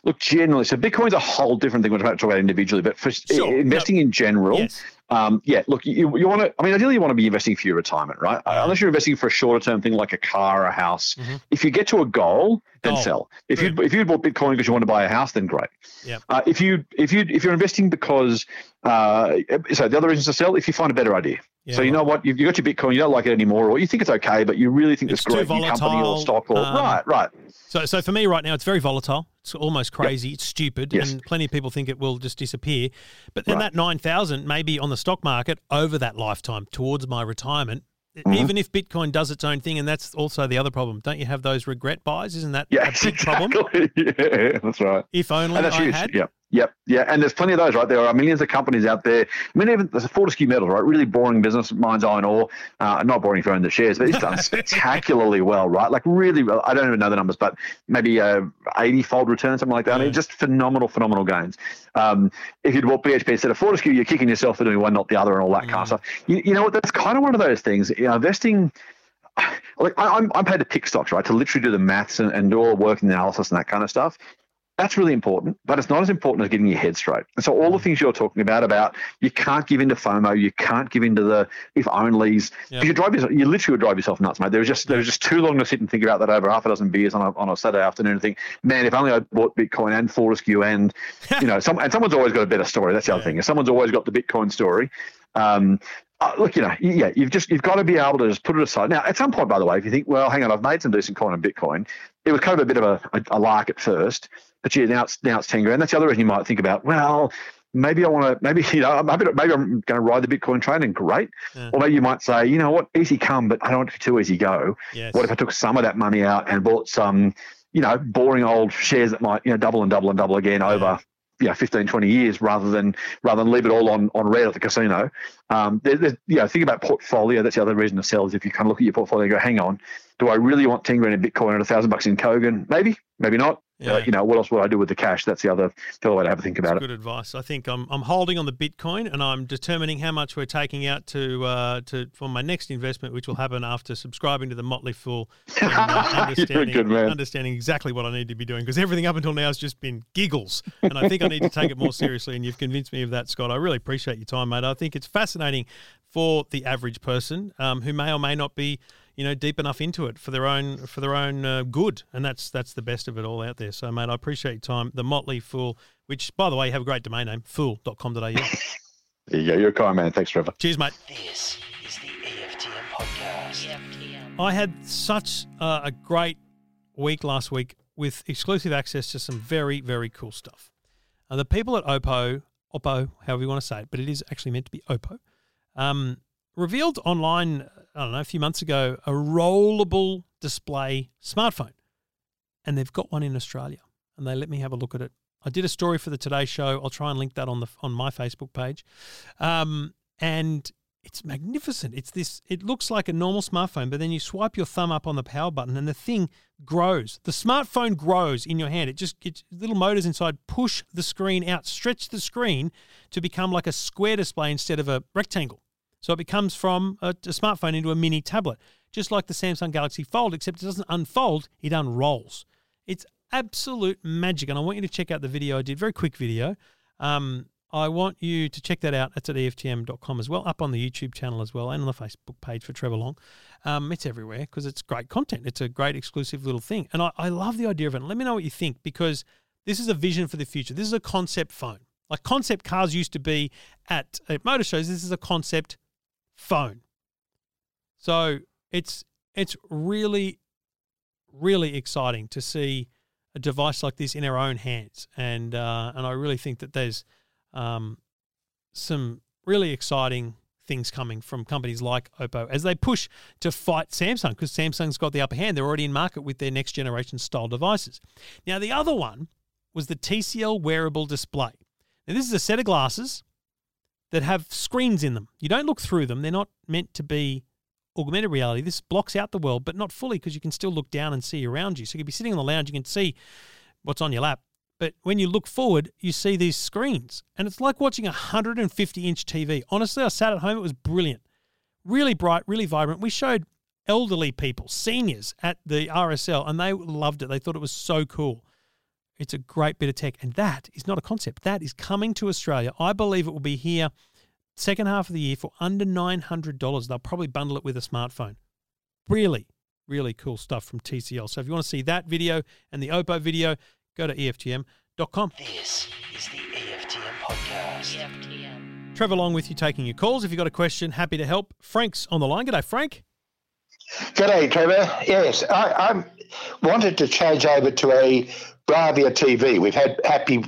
look, generally, so Bitcoin's a whole different thing. We're about to talk about individually, but for Sure, investing in general, Yes. Um, yeah, look, you, you want to, I mean, ideally, you want to be investing for your retirement, right? Yeah. Unless you're investing for a shorter term thing like a car or a house. Mhm. If you get to a goal, then sell. If you if you bought Bitcoin because you want to buy a house, then great. Yep. Uh, if you if you if you're investing because uh, so the other reasons to sell, if you find a better idea. Yeah, so you know what, you've you got your Bitcoin, you don't like it anymore, or you think it's okay, but you really think It's it's, great too company volatile, or stock or um, right, right. So, so for me right now, it's very volatile. It's almost crazy. It's stupid, Yes. and plenty of people think it will just disappear. But then Right. that nine thousand maybe on the stock market over that lifetime towards my retirement. Mm-hmm. Even if Bitcoin does its own thing, and that's also the other problem. Don't you have those regret buys? Isn't that Yeah, a big <laughs> problem? <laughs> Yeah, that's right. If only And that's I huge. had. Yeah. Yep. Yeah. And there's plenty of those, right? There are millions of companies out there. I mean, even there's a Fortescue Metals, right? Really boring business, mines iron ore. Uh, not boring if you own the shares, but it's done <laughs> spectacularly well, right? Like really well. I don't even know the numbers, but maybe uh, 80 fold return, something like that. I mean, just phenomenal, phenomenal gains. Um, if you'd bought BHP instead of Fortescue, you're kicking yourself for doing one, not the other, and all that kind of Mm. stuff. You, you know what? That's kind of one of those things. You know, investing <sighs> like I, I'm, I'm paid to pick stocks, right? To literally do the maths and, and do all the work and the analysis and that kind of stuff. That's really important, but it's not as important as getting your head straight. And so all the things you're talking about, about you can't give into FOMO, you can't give into the if onlys. You drive yourself, you literally would drive yourself nuts, mate. There was just there was just too long to sit and think about that over half a dozen beers on a, on a Saturday afternoon and think, man, if only I bought Bitcoin and Fortescue and <laughs> you know, some and someone's always got a better story. That's the other Yeah. thing. Someone's always got the Bitcoin story. Um, uh, look, you know, yeah, you've just you've got to be able to just put it aside. Now, at some point, by the way, if you think, well, hang on, I've made some decent coin on Bitcoin, it was kind of a bit of a, a, a lark at first, but yeah, now it's now it's ten grand. That's the other reason you might think about, well, maybe I want to, maybe <laughs> you know, maybe maybe I'm going to ride the Bitcoin train and great, Yeah. or maybe you might say, you know what, easy come, but I don't want it to be too easy go. Yes. What if I took some of that money out and bought some, you know, boring old shares that might, you know, double and double and double again over, you know, 15, 20 years rather than rather than leave it all on, on red at the casino. Um, there, you know, think about portfolio. That's the other reason to sell is if you kind of look at your portfolio and go, hang on, do I really want 10 grand in Bitcoin and a thousand bucks in Kogan? Maybe, maybe not. Yeah. Uh, you know, what else would I do with the cash? That's the other, the other way to have a think about it. Good advice. I think I'm, I'm holding on the Bitcoin and I'm determining how much we're taking out to uh, to for my next investment, which will happen after subscribing to the Motley Fool <laughs> and uh, understanding, understanding exactly what I need to be doing because everything up until now has just been giggles, and I think I need to take it more seriously. And you've convinced me of that, Scott. I really appreciate your time, mate. I think it's fascinating for the average person um, who may or may not be you know deep enough into it for their own for their own uh, good and that's that's the best of it all out there so mate i appreciate your time the motley fool which by the way you have a great domain name fool.com.au There <laughs> you go. You're a kind man. Thanks, Trevor. cheers mate This is the EFTM podcast. EFTM. i had such uh, a great week last week with exclusive access to some very very cool stuff and the people at oppo oppo however you want to say it but it is actually meant to be oppo um, revealed online, I don't know, a few months ago, a rollable display smartphone. And they've got one in Australia. And they let me have a look at it. I did a story for the Today Show. I'll try and link that on the on my Facebook page. Um, and it's magnificent. It's this. It looks like a normal smartphone, but then you swipe your thumb up on the power button, and the thing grows. The smartphone grows in your hand. It just gets little motors inside push the screen out, stretch the screen to become like a square display instead of a rectangle. So it becomes from a, a smartphone into a mini tablet, just like the Samsung Galaxy Fold, except it doesn't unfold; it unrolls. It's absolute magic, and I want you to check out the video I did. Very quick video. Um, I want you to check that out. It's at EFTM.com as well, up on the YouTube channel as well, and on the Facebook page for Trevor Long. Um, it's everywhere because it's great content. It's a great exclusive little thing. And I, I love the idea of it. Let me know what you think because this is a vision for the future. This is a concept phone. Like concept cars used to be at, at motor shows, this is a concept phone. So it's it's really, really exciting to see a device like this in our own hands. And uh, and I really think that there's um, some really exciting things coming from companies like Oppo as they push to fight Samsung because Samsung's got the upper hand. They're already in market with their next generation style devices. Now, the other one was the TCL wearable display. Now, this is a set of glasses that have screens in them. You don't look through them, they're not meant to be augmented reality. This blocks out the world, but not fully because you can still look down and see around you. So you could be sitting on the lounge, you can see what's on your lap. But when you look forward, you see these screens, and it's like watching a 150 inch TV. Honestly, I sat at home, it was brilliant. Really bright, really vibrant. We showed elderly people, seniors at the RSL, and they loved it. They thought it was so cool. It's a great bit of tech, and that is not a concept. That is coming to Australia. I believe it will be here second half of the year for under nine hundred dollars. They'll probably bundle it with a smartphone. Really, really cool stuff from TCL. So if you want to see that video and the Oppo video, go to EFTM.com. This is the EFTM podcast. EFTM. Trevor along with you taking your calls. If you've got a question, happy to help. Frank's on the line. G'day, Frank. G'day, Trevor. Yes, I, I wanted to change over to a Bravia TV. We've had happy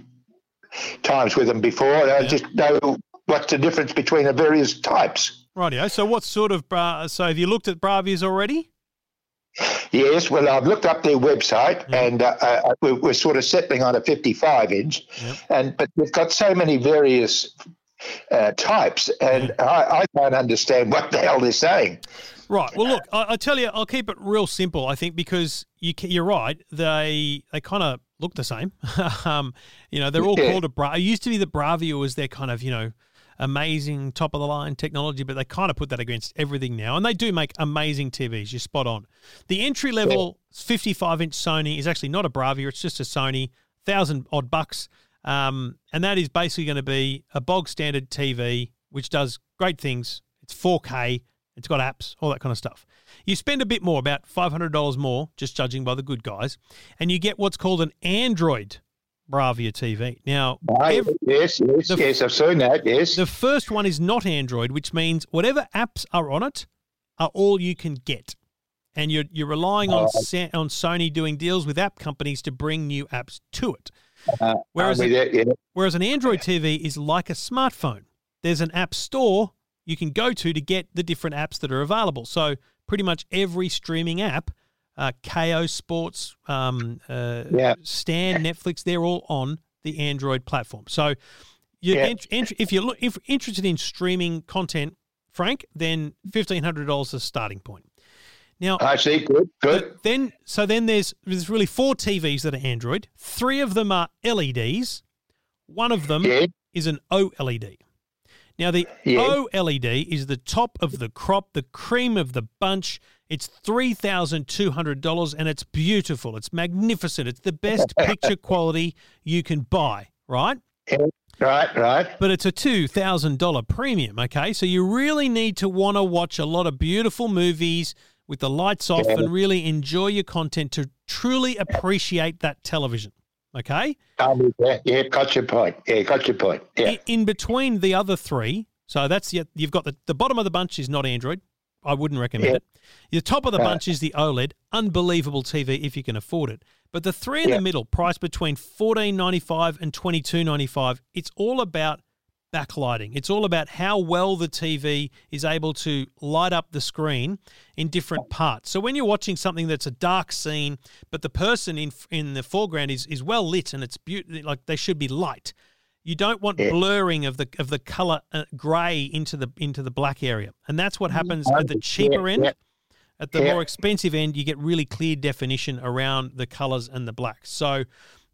times with them before, and I just know what's the difference between the various types. Rightio. So what sort of bra? So have you looked at Bravias already? Yes, well, I've looked up their website, and uh, uh, we're, we're sort of settling on a 55 inch, Yep. and but we've got so many various uh, types, and I, I can't understand what the hell they're saying. Right. Well, look, I, I tell you, I'll keep it real simple. I think because you you're right. They they kind of look the same. <laughs> um, you know, they're all Yeah. called a Bra. It used to be the Bravia was their kind of you know amazing top of the line technology, but they kind of put that against everything now, and they do make amazing TVs. You're spot on. The entry level 55 inch Sony is actually not a Bravia. It's just a Sony, thousand odd bucks. Um, and that is basically going to be a bog standard TV, which does great things. It's 4K, it's got apps, all that kind of stuff. You spend a bit more, about $500 more, just judging by the good guys, and you get what's called an Android Bravia TV. Now, Right? yes, yes, the- yes, I've seen that. Yes, the first one is not Android, which means whatever apps are on it are all you can get. And you're, you're relying on, Sa- on Sony doing deals with app companies to bring new apps to it. uh, Whereas yeah. Whereas an Android TV is like a smartphone. There's an app store you can go to to get the different apps that are available. So pretty much every streaming app, uh, Kayo Sports, um, uh, Yeah. Stan, Netflix, they're all on the Android platform. So you're Yeah. if you're look, if interested in streaming content, Frank, then fifteen hundred dollars is a starting point. Now, I see. Good, good. then, so then there's there's really four TVs that are Android. Three of them are LEDs. One of them Yeah. is an OLED. Now the Yeah. OLED is the top of the crop, the cream of the bunch. It's three thousand two hundred dollars, and it's beautiful. It's magnificent. It's the best <laughs> picture quality you can buy. Right Right, right. but it's a $2,000 premium, okay? So you really need to want to watch a lot of beautiful movies with the lights off Yeah. and really enjoy your content to truly appreciate that television, okay? I'm. Yeah, got your point. Yeah, got your point. Yeah. In, in between the other three, so that's the, you've got the, the bottom of the bunch is not Android. I wouldn't recommend Yeah. it. The top of the Right. bunch is the OLED, unbelievable TV if you can afford it. But the three in Yeah. the middle, priced between fourteen ninety five and twenty two ninety five, it's all about backlighting. It's all about how well the TV is able to light up the screen in different parts. So when you're watching something that's a dark scene, but the person in in the foreground is is well lit and it's beautiful, like they should be light. You don't want blurring of the of the color uh, grey into the into the black area, and that's what happens at the cheaper end. At the more expensive end, you get really clear definition around the colors and the blacks. So,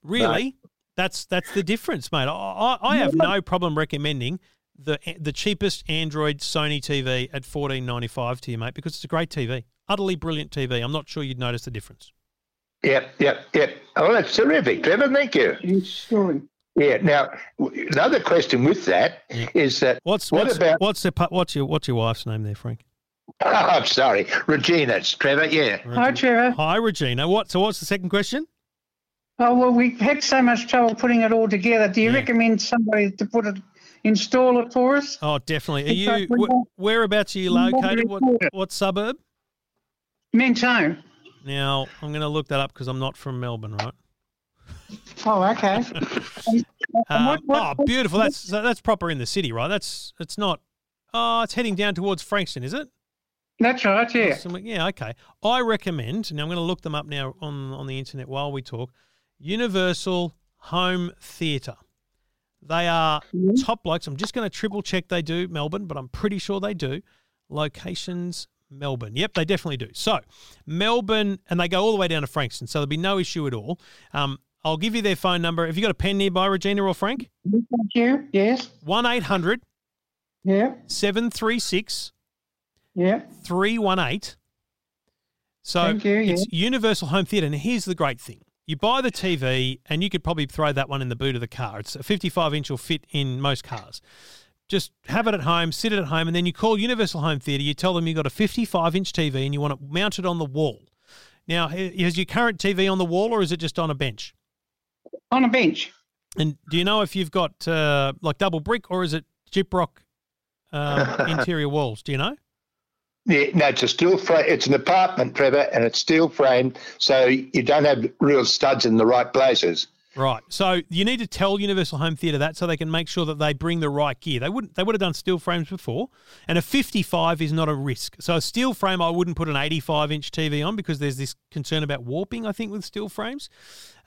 really, that's that's the difference, mate. I, I, I have no problem recommending the the cheapest Android Sony TV at fourteen ninety five to you, mate, because it's a great TV, utterly brilliant TV. I'm not sure you'd notice the difference. Yep, yep, yep. Oh, that's terrific, Trevor. Thank you. Yeah. Now, another question with that is Yeah. that What's what what's about? what's the what's your what's your wife's name there, Frank? <laughs> Oh, I'm sorry, Regina. It's Trevor. Yeah. Hi, Trevor. Hi, Regina. What? So, what's the second question? Oh, well, we've had so much trouble putting it all together. Do you Yeah. recommend somebody to put it, install it for us? Oh, definitely. Are you wh- whereabouts are you we want to located? What what suburb? Mentone. Now, I'm going to look that up because I'm not from Melbourne, right? Oh, okay. <laughs> Um, what- what- oh, beautiful. That's that's proper in the city, right? That's it's not. Oh, it's heading down towards Frankston, is it? That's right, yeah. Yeah, okay. I recommend. Now I'm going to look them up now on on the internet while we talk. Universal Home Theatre. They are top blokes. I'm just going to triple check they do Melbourne, but I'm pretty sure they do. Locations Melbourne. Yep, they definitely do. So Melbourne, and they go all the way down to Frankston, so there'll be no issue at all. Um, I'll give you their phone number. Have you got a pen nearby, Regina or Frank? Thank you. Yes. One 800 Yeah. 736 Yeah. 318. So you, it's Universal Home Theatre. And here's the great thing You buy the TV, and you could probably throw that one in the boot of the car. It's a 55 inch will fit in most cars. Just have it at home, sit it at home, and then you call Universal Home Theatre. You tell them you've got a 55 inch TV and you want it mounted on the wall. Now, is your current TV on the wall or is it just on a bench? On a bench. And do you know if you've got uh, like double brick or is it gyprock um, <laughs> interior walls? Do you know? Yeah, no, it's a steel frame. It's an apartment, Trevor, and it's steel framed, so you don't have real studs in the right places. Right. So you need to tell Universal Home Theatre that so they can make sure that they bring the right gear. They wouldn't they would have done steel frames before. And a 55 is not a risk. So a steel frame I wouldn't put an 85 inch TV on because there's this concern about warping, I think, with steel frames.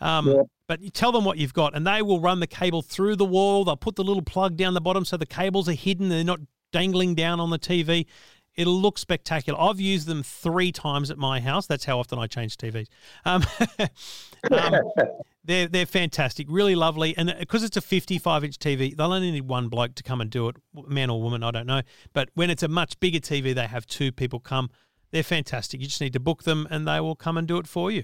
Um, Yeah. But you tell them what you've got and they will run the cable through the wall. They'll put the little plug down the bottom so the cables are hidden. They're not dangling down on the TV. It'll look spectacular. I've used them three times at my house. That's how often I change TVs. Um, <laughs> um, they're they're fantastic, really lovely, and because it's a 55 inch TV, they'll only need one bloke to come and do it, man or woman, I don't know. But when it's a much bigger TV, they have two people come. They're fantastic. You just need to book them, and they will come and do it for you.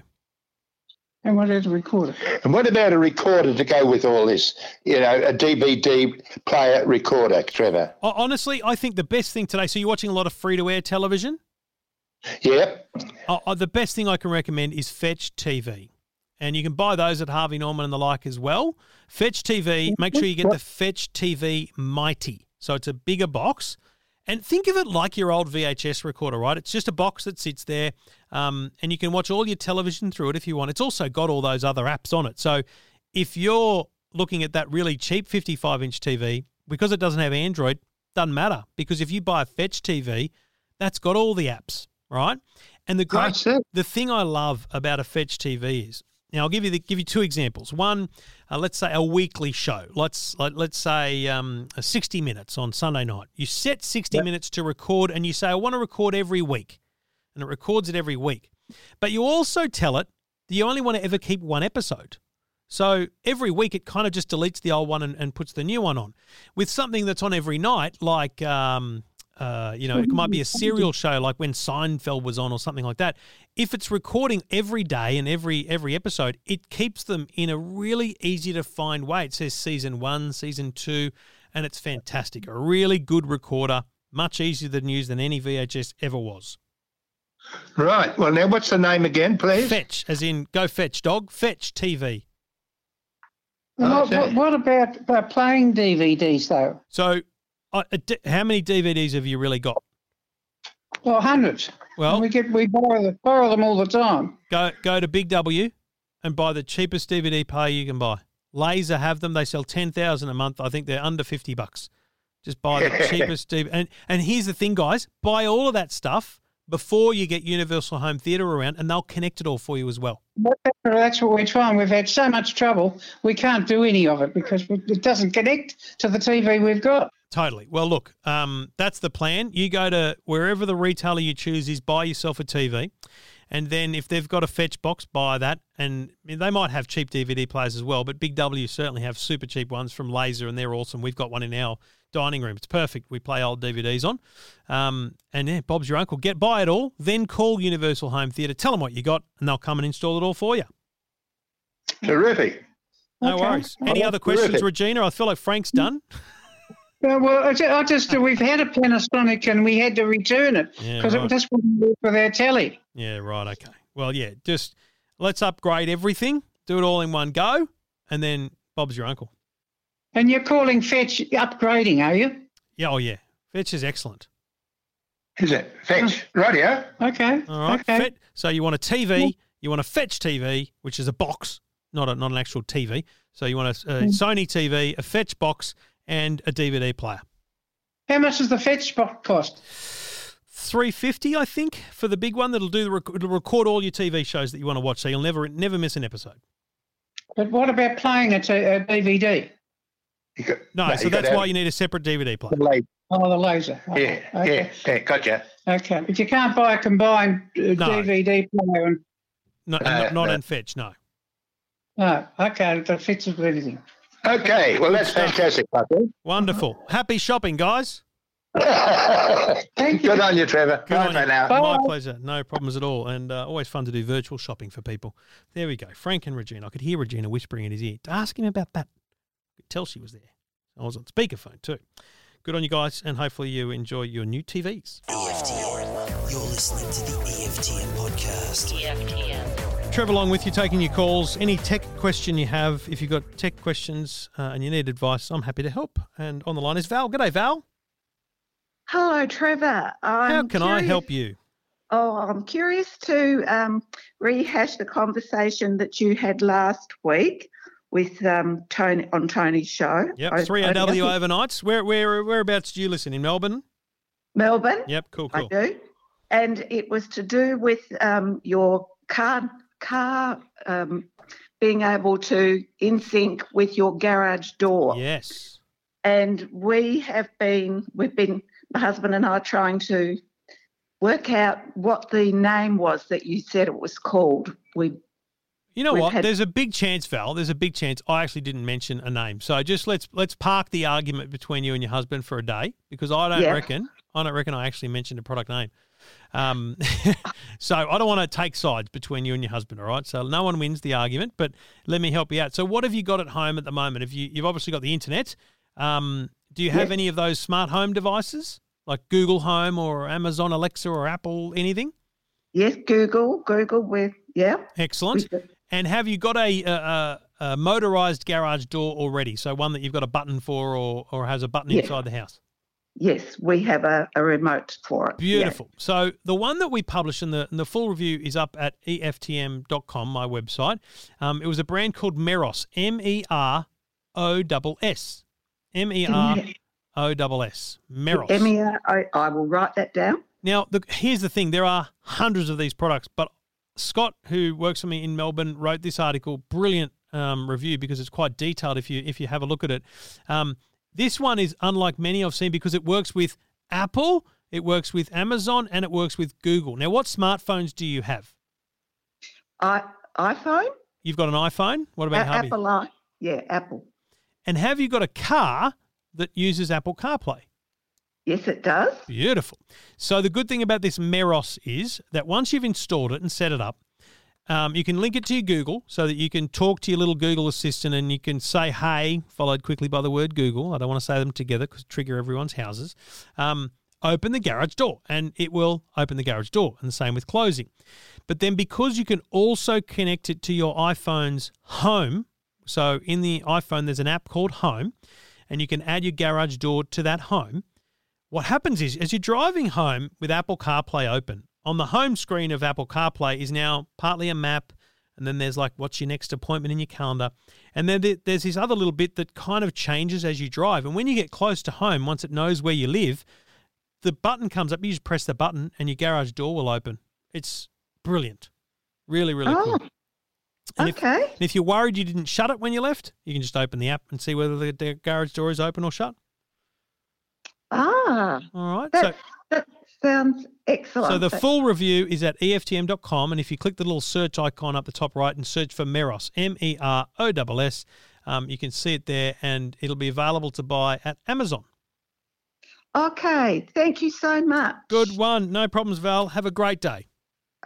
And what what is a recorder? And what about a recorder to go with all this? You know, a DVD player recorder, Trevor. Honestly, I think the best thing today. So you're watching a lot of free to air television. Yep. The best thing I can recommend is Fetch TV. And you can buy those at Harvey Norman and the like as well. Fetch TV, make sure you get the Fetch TV Mighty. So it's a bigger box. And think of it like your old VHS recorder, right? It's just a box that sits there, um, and you can watch all your television through it if you want. It's also got all those other apps on it. So if you're looking at that really cheap 55 inch TV, because it doesn't have Android, doesn't matter. Because if you buy a Fetch TV, that's got all the apps, right? And the great, the thing I love about a Fetch TV is now I'll give you the, give you two examples. One, uh, let's say a weekly show. Let's like, let's say um, a sixty minutes on Sunday night. You set sixty minutes to record, and you say I want to record every week, and it records it every week. But you also tell it that you only want to ever keep one episode. So every week it kind of just deletes the old one and, and puts the new one on. With something that's on every night, like um, uh, you know, it might be a serial show like when Seinfeld was on or something like that. If it's recording every day and every every episode, it keeps them in a really easy to find way. It says season one, season two, and it's fantastic. A really good recorder, much easier to use than any VHS ever was. Right. Well, now what's the name again, please? Fetch, as in go fetch dog, fetch TV. Oh, what, what, what about, about playing DVDs though? So, uh, how many DVDs have you really got? Well, hundreds. Well- And we get we borrow, the, borrow them all the time. Go go to Big W and buy the cheapest DVD player you can buy. Laser have them. They sell ten thousand a month. I think they're under fifty bucks. Just buy the <laughs> cheapest DVD. And and here's the thing, guys: buy all of that stuff before you get Universal Home Theatre around, and they'll connect it all for you as well. That's what we're trying. We've had so much trouble, we can't do any of it because it doesn't connect to the TV we've got. Totally. Well, look, um, that's the plan. You go to wherever the retailer you choose is, buy yourself a TV, and then if they've got a fetch box, buy that. And I mean, they might have cheap DVD players as well, but Big W certainly have super cheap ones from Laser, and they're awesome. We've got one in our dining room. It's perfect. We play old DVDs on. Um, and yeah, Bob's your uncle. Get buy it all, then call Universal Home Theatre, tell them what you got, and they'll come and install it all for you. Terrific. No Okay. worries. Any other questions, terrific. Regina? I feel like Frank's done. <laughs> Yeah, well, I ju- I just <laughs> we've had a Panasonic and we had to return it Yeah, because right. it just wouldn't work with our telly. Yeah, right. Okay. Well, yeah, just let's upgrade everything, do it all in one go, and then Bob's your uncle. And you're calling Fetch upgrading, are you? Yeah, oh yeah. Fetch is excellent. Is it? Fetch. Radio. Okay. All right. Okay. Fet- so you want a TV, you want a Fetch TV, which is a box, not a not an actual TV. So you want a, a Sony TV, a Fetch box, and a DVD player. How much does the Fetch box cost? Three fifty, I think, for the big one that'll do the rec- it'll record all your TV shows that you want to watch, so you'll never never miss an episode. But what about playing a, t- a DVD? You got, No, no, so that's why you need a separate DVD player. the late- Oh, the laser. Yeah, Okay. yeah, yeah, gotcha. Okay. But you can't buy a combined uh, DVD player and No, Uh, not, not no. in Fetch, no. no. Okay, that fits with anything. Okay, well, that's fantastic, Patrick. Wonderful. Happy shopping, guys. <laughs> Thank you. Good on you, Trevor. Good Bye on for you. now. My pleasure. No problems at all. And uh, always fun to do virtual shopping for people. There we go. Frank and Regina. I could hear Regina whispering in his ear. Ask him about that. Could tell she was there. I was on speakerphone too. Good on you guys, and hopefully you enjoy your new TVs. EFTM. You're listening to the E EFTM podcast. EFTM. Trevor along with you, taking your calls. Any tech question you have, if you've got tech questions uh, and you need advice, I'm happy to help. And on the line is Val. G'day, Val. Hello, Trevor. I'm How can I help you? Oh, I'm curious to um, rehash the conversation that you had last week with um, Tony on Tony's show. Yep, 3AW overnights. Where, where, whereabouts do you listen in Melbourne? Melbourne. Yep, cool, I do, and it was to do with um, your car car um, being able to in sync with your garage door. Yes. and we have been we've been my husband and I are trying to work out what the name was that you said it was called. We You know We've what? had- There's a big chance, Val. There's a big chance I actually didn't mention a name. So just let's let's park the argument between you and your husband for a day because I don't Yeah. reckon I don't reckon I actually mentioned a product name. Um, <laughs> so I don't want to take sides between you and your husband. All right. So no one wins the argument, but let me help you out. So what have you got at home at the moment? Have you you've obviously got the internet? Um, do you have Yes. any of those smart home devices like Google Home or Amazon Alexa or Apple anything? yes, Google, Google with yeah. Excellent. And have you got a, a, a, motorized garage door already? So one that you've got a button for or, or has a button Yeah. inside the house? Yes, we have a, a remote for it. yeah. Beautiful. So the one that we published and the, and the full review is up at E EFTM.com, my website. Um, it was a brand called Meross, M E R O S. M E R O S. Meross. Emia, I, I will write that down. Now, the, here's the thing: there are hundreds of these products, but Scott, who works for me in Melbourne, wrote this article, brilliant um, review because it's quite detailed. If you if you have a look at it, um, this one is unlike many I've seen because it works with Apple, it works with Amazon, and it works with Google. Now, what smartphones do you have? I iPhone, You've got an iPhone. What about hubby? Apple, i yeah, Apple. And have you got a car that uses Apple CarPlay? Yes, it does. Beautiful. So the good thing about this Meross is that once you've installed it and set it up, um, you can link it to your Google so that you can talk to your little Google assistant and you can say "Hey," followed quickly by the word Google. I don't want to say them together because trigger everyone's houses. Um, open the garage door, and it will open the garage door, and the same with closing. But then because you can also connect it to your iPhone's home, so in the iPhone there's an app called Home, and you can add your garage door to that home. What happens is, as you're driving home with Apple CarPlay open, on the home screen of Apple CarPlay is now partly a map, and then there's like what's your next appointment in your calendar, and then there's this other little bit that kind of changes as you drive. And when you get close to home, once it knows where you live, the button comes up. You just press the button, and your garage door will open. It's brilliant, really, really Oh, cool. And if, okay. and if you're worried you didn't shut it when you left, you can just open the app and see whether the, the garage door is open or shut. Ah, All right. So that, that sounds excellent. So the full review is at EFTM.com, and if you click the little search icon up the top right and search for Meross, M E R O S S, um, you can see it there, and it'll be available to buy at Amazon. Okay, thank you so much. Good one, no problems, Val. Have a great day.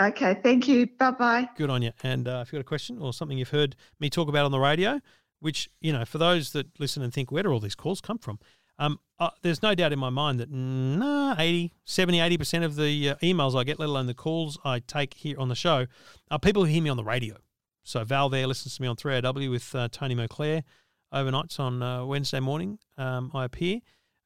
Okay, thank you. Bye bye. Good on you. And uh, if you've got a question or something you've heard me talk about on the radio, which, you know, for those that listen and think, where do all these calls come from? Um, uh, there's no doubt in my mind that nah, 80, 70, 80% of the uh, emails I get, let alone the calls I take here on the show, are people who hear me on the radio. So Val there listens to me on 3AW with uh, Tony Moclair overnights on uh, Wednesday morning. Um, I appear.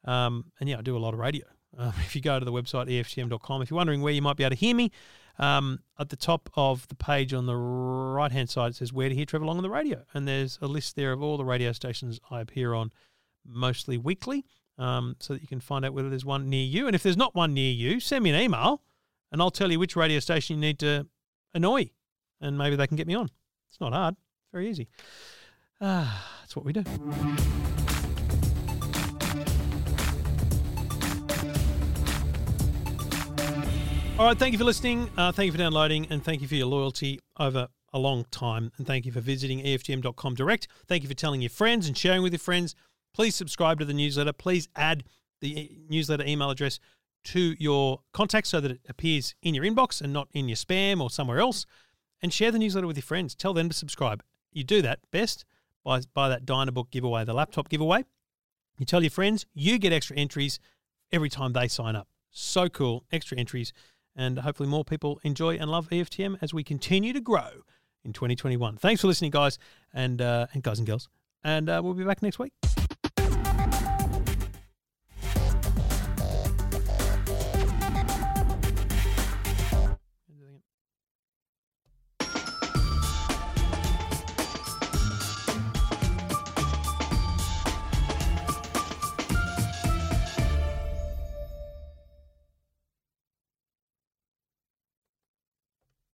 Um, and yeah, I do a lot of radio. Uh, <laughs> if you go to the website EFTM.com, if you're wondering where you might be able to hear me, um, at the top of the page on the right hand side, it says where to hear Trevor Long on the radio. And there's a list there of all the radio stations I appear on mostly weekly um, so that you can find out whether there's one near you. And if there's not one near you, send me an email and I'll tell you which radio station you need to annoy and maybe they can get me on. It's not hard, very easy. <sighs> That's what we do. All right, thank you for listening. Uh, thank you for downloading, and thank you for your loyalty over a long time. And thank you for visiting EFTM.com direct. Thank you for telling your friends and sharing with your friends. Please subscribe to the newsletter. Please add the newsletter email address to your contacts so that it appears in your inbox and not in your spam or somewhere else. And share the newsletter with your friends. Tell them to subscribe. You do that best by, by that Dynabook giveaway, the laptop giveaway. You tell your friends, you get extra entries every time they sign up. So cool, extra entries. And hopefully, more people enjoy and love EFTM as we continue to grow in 2021. Thanks for listening, guys and, uh, and guys and girls. And uh, we'll be back next week.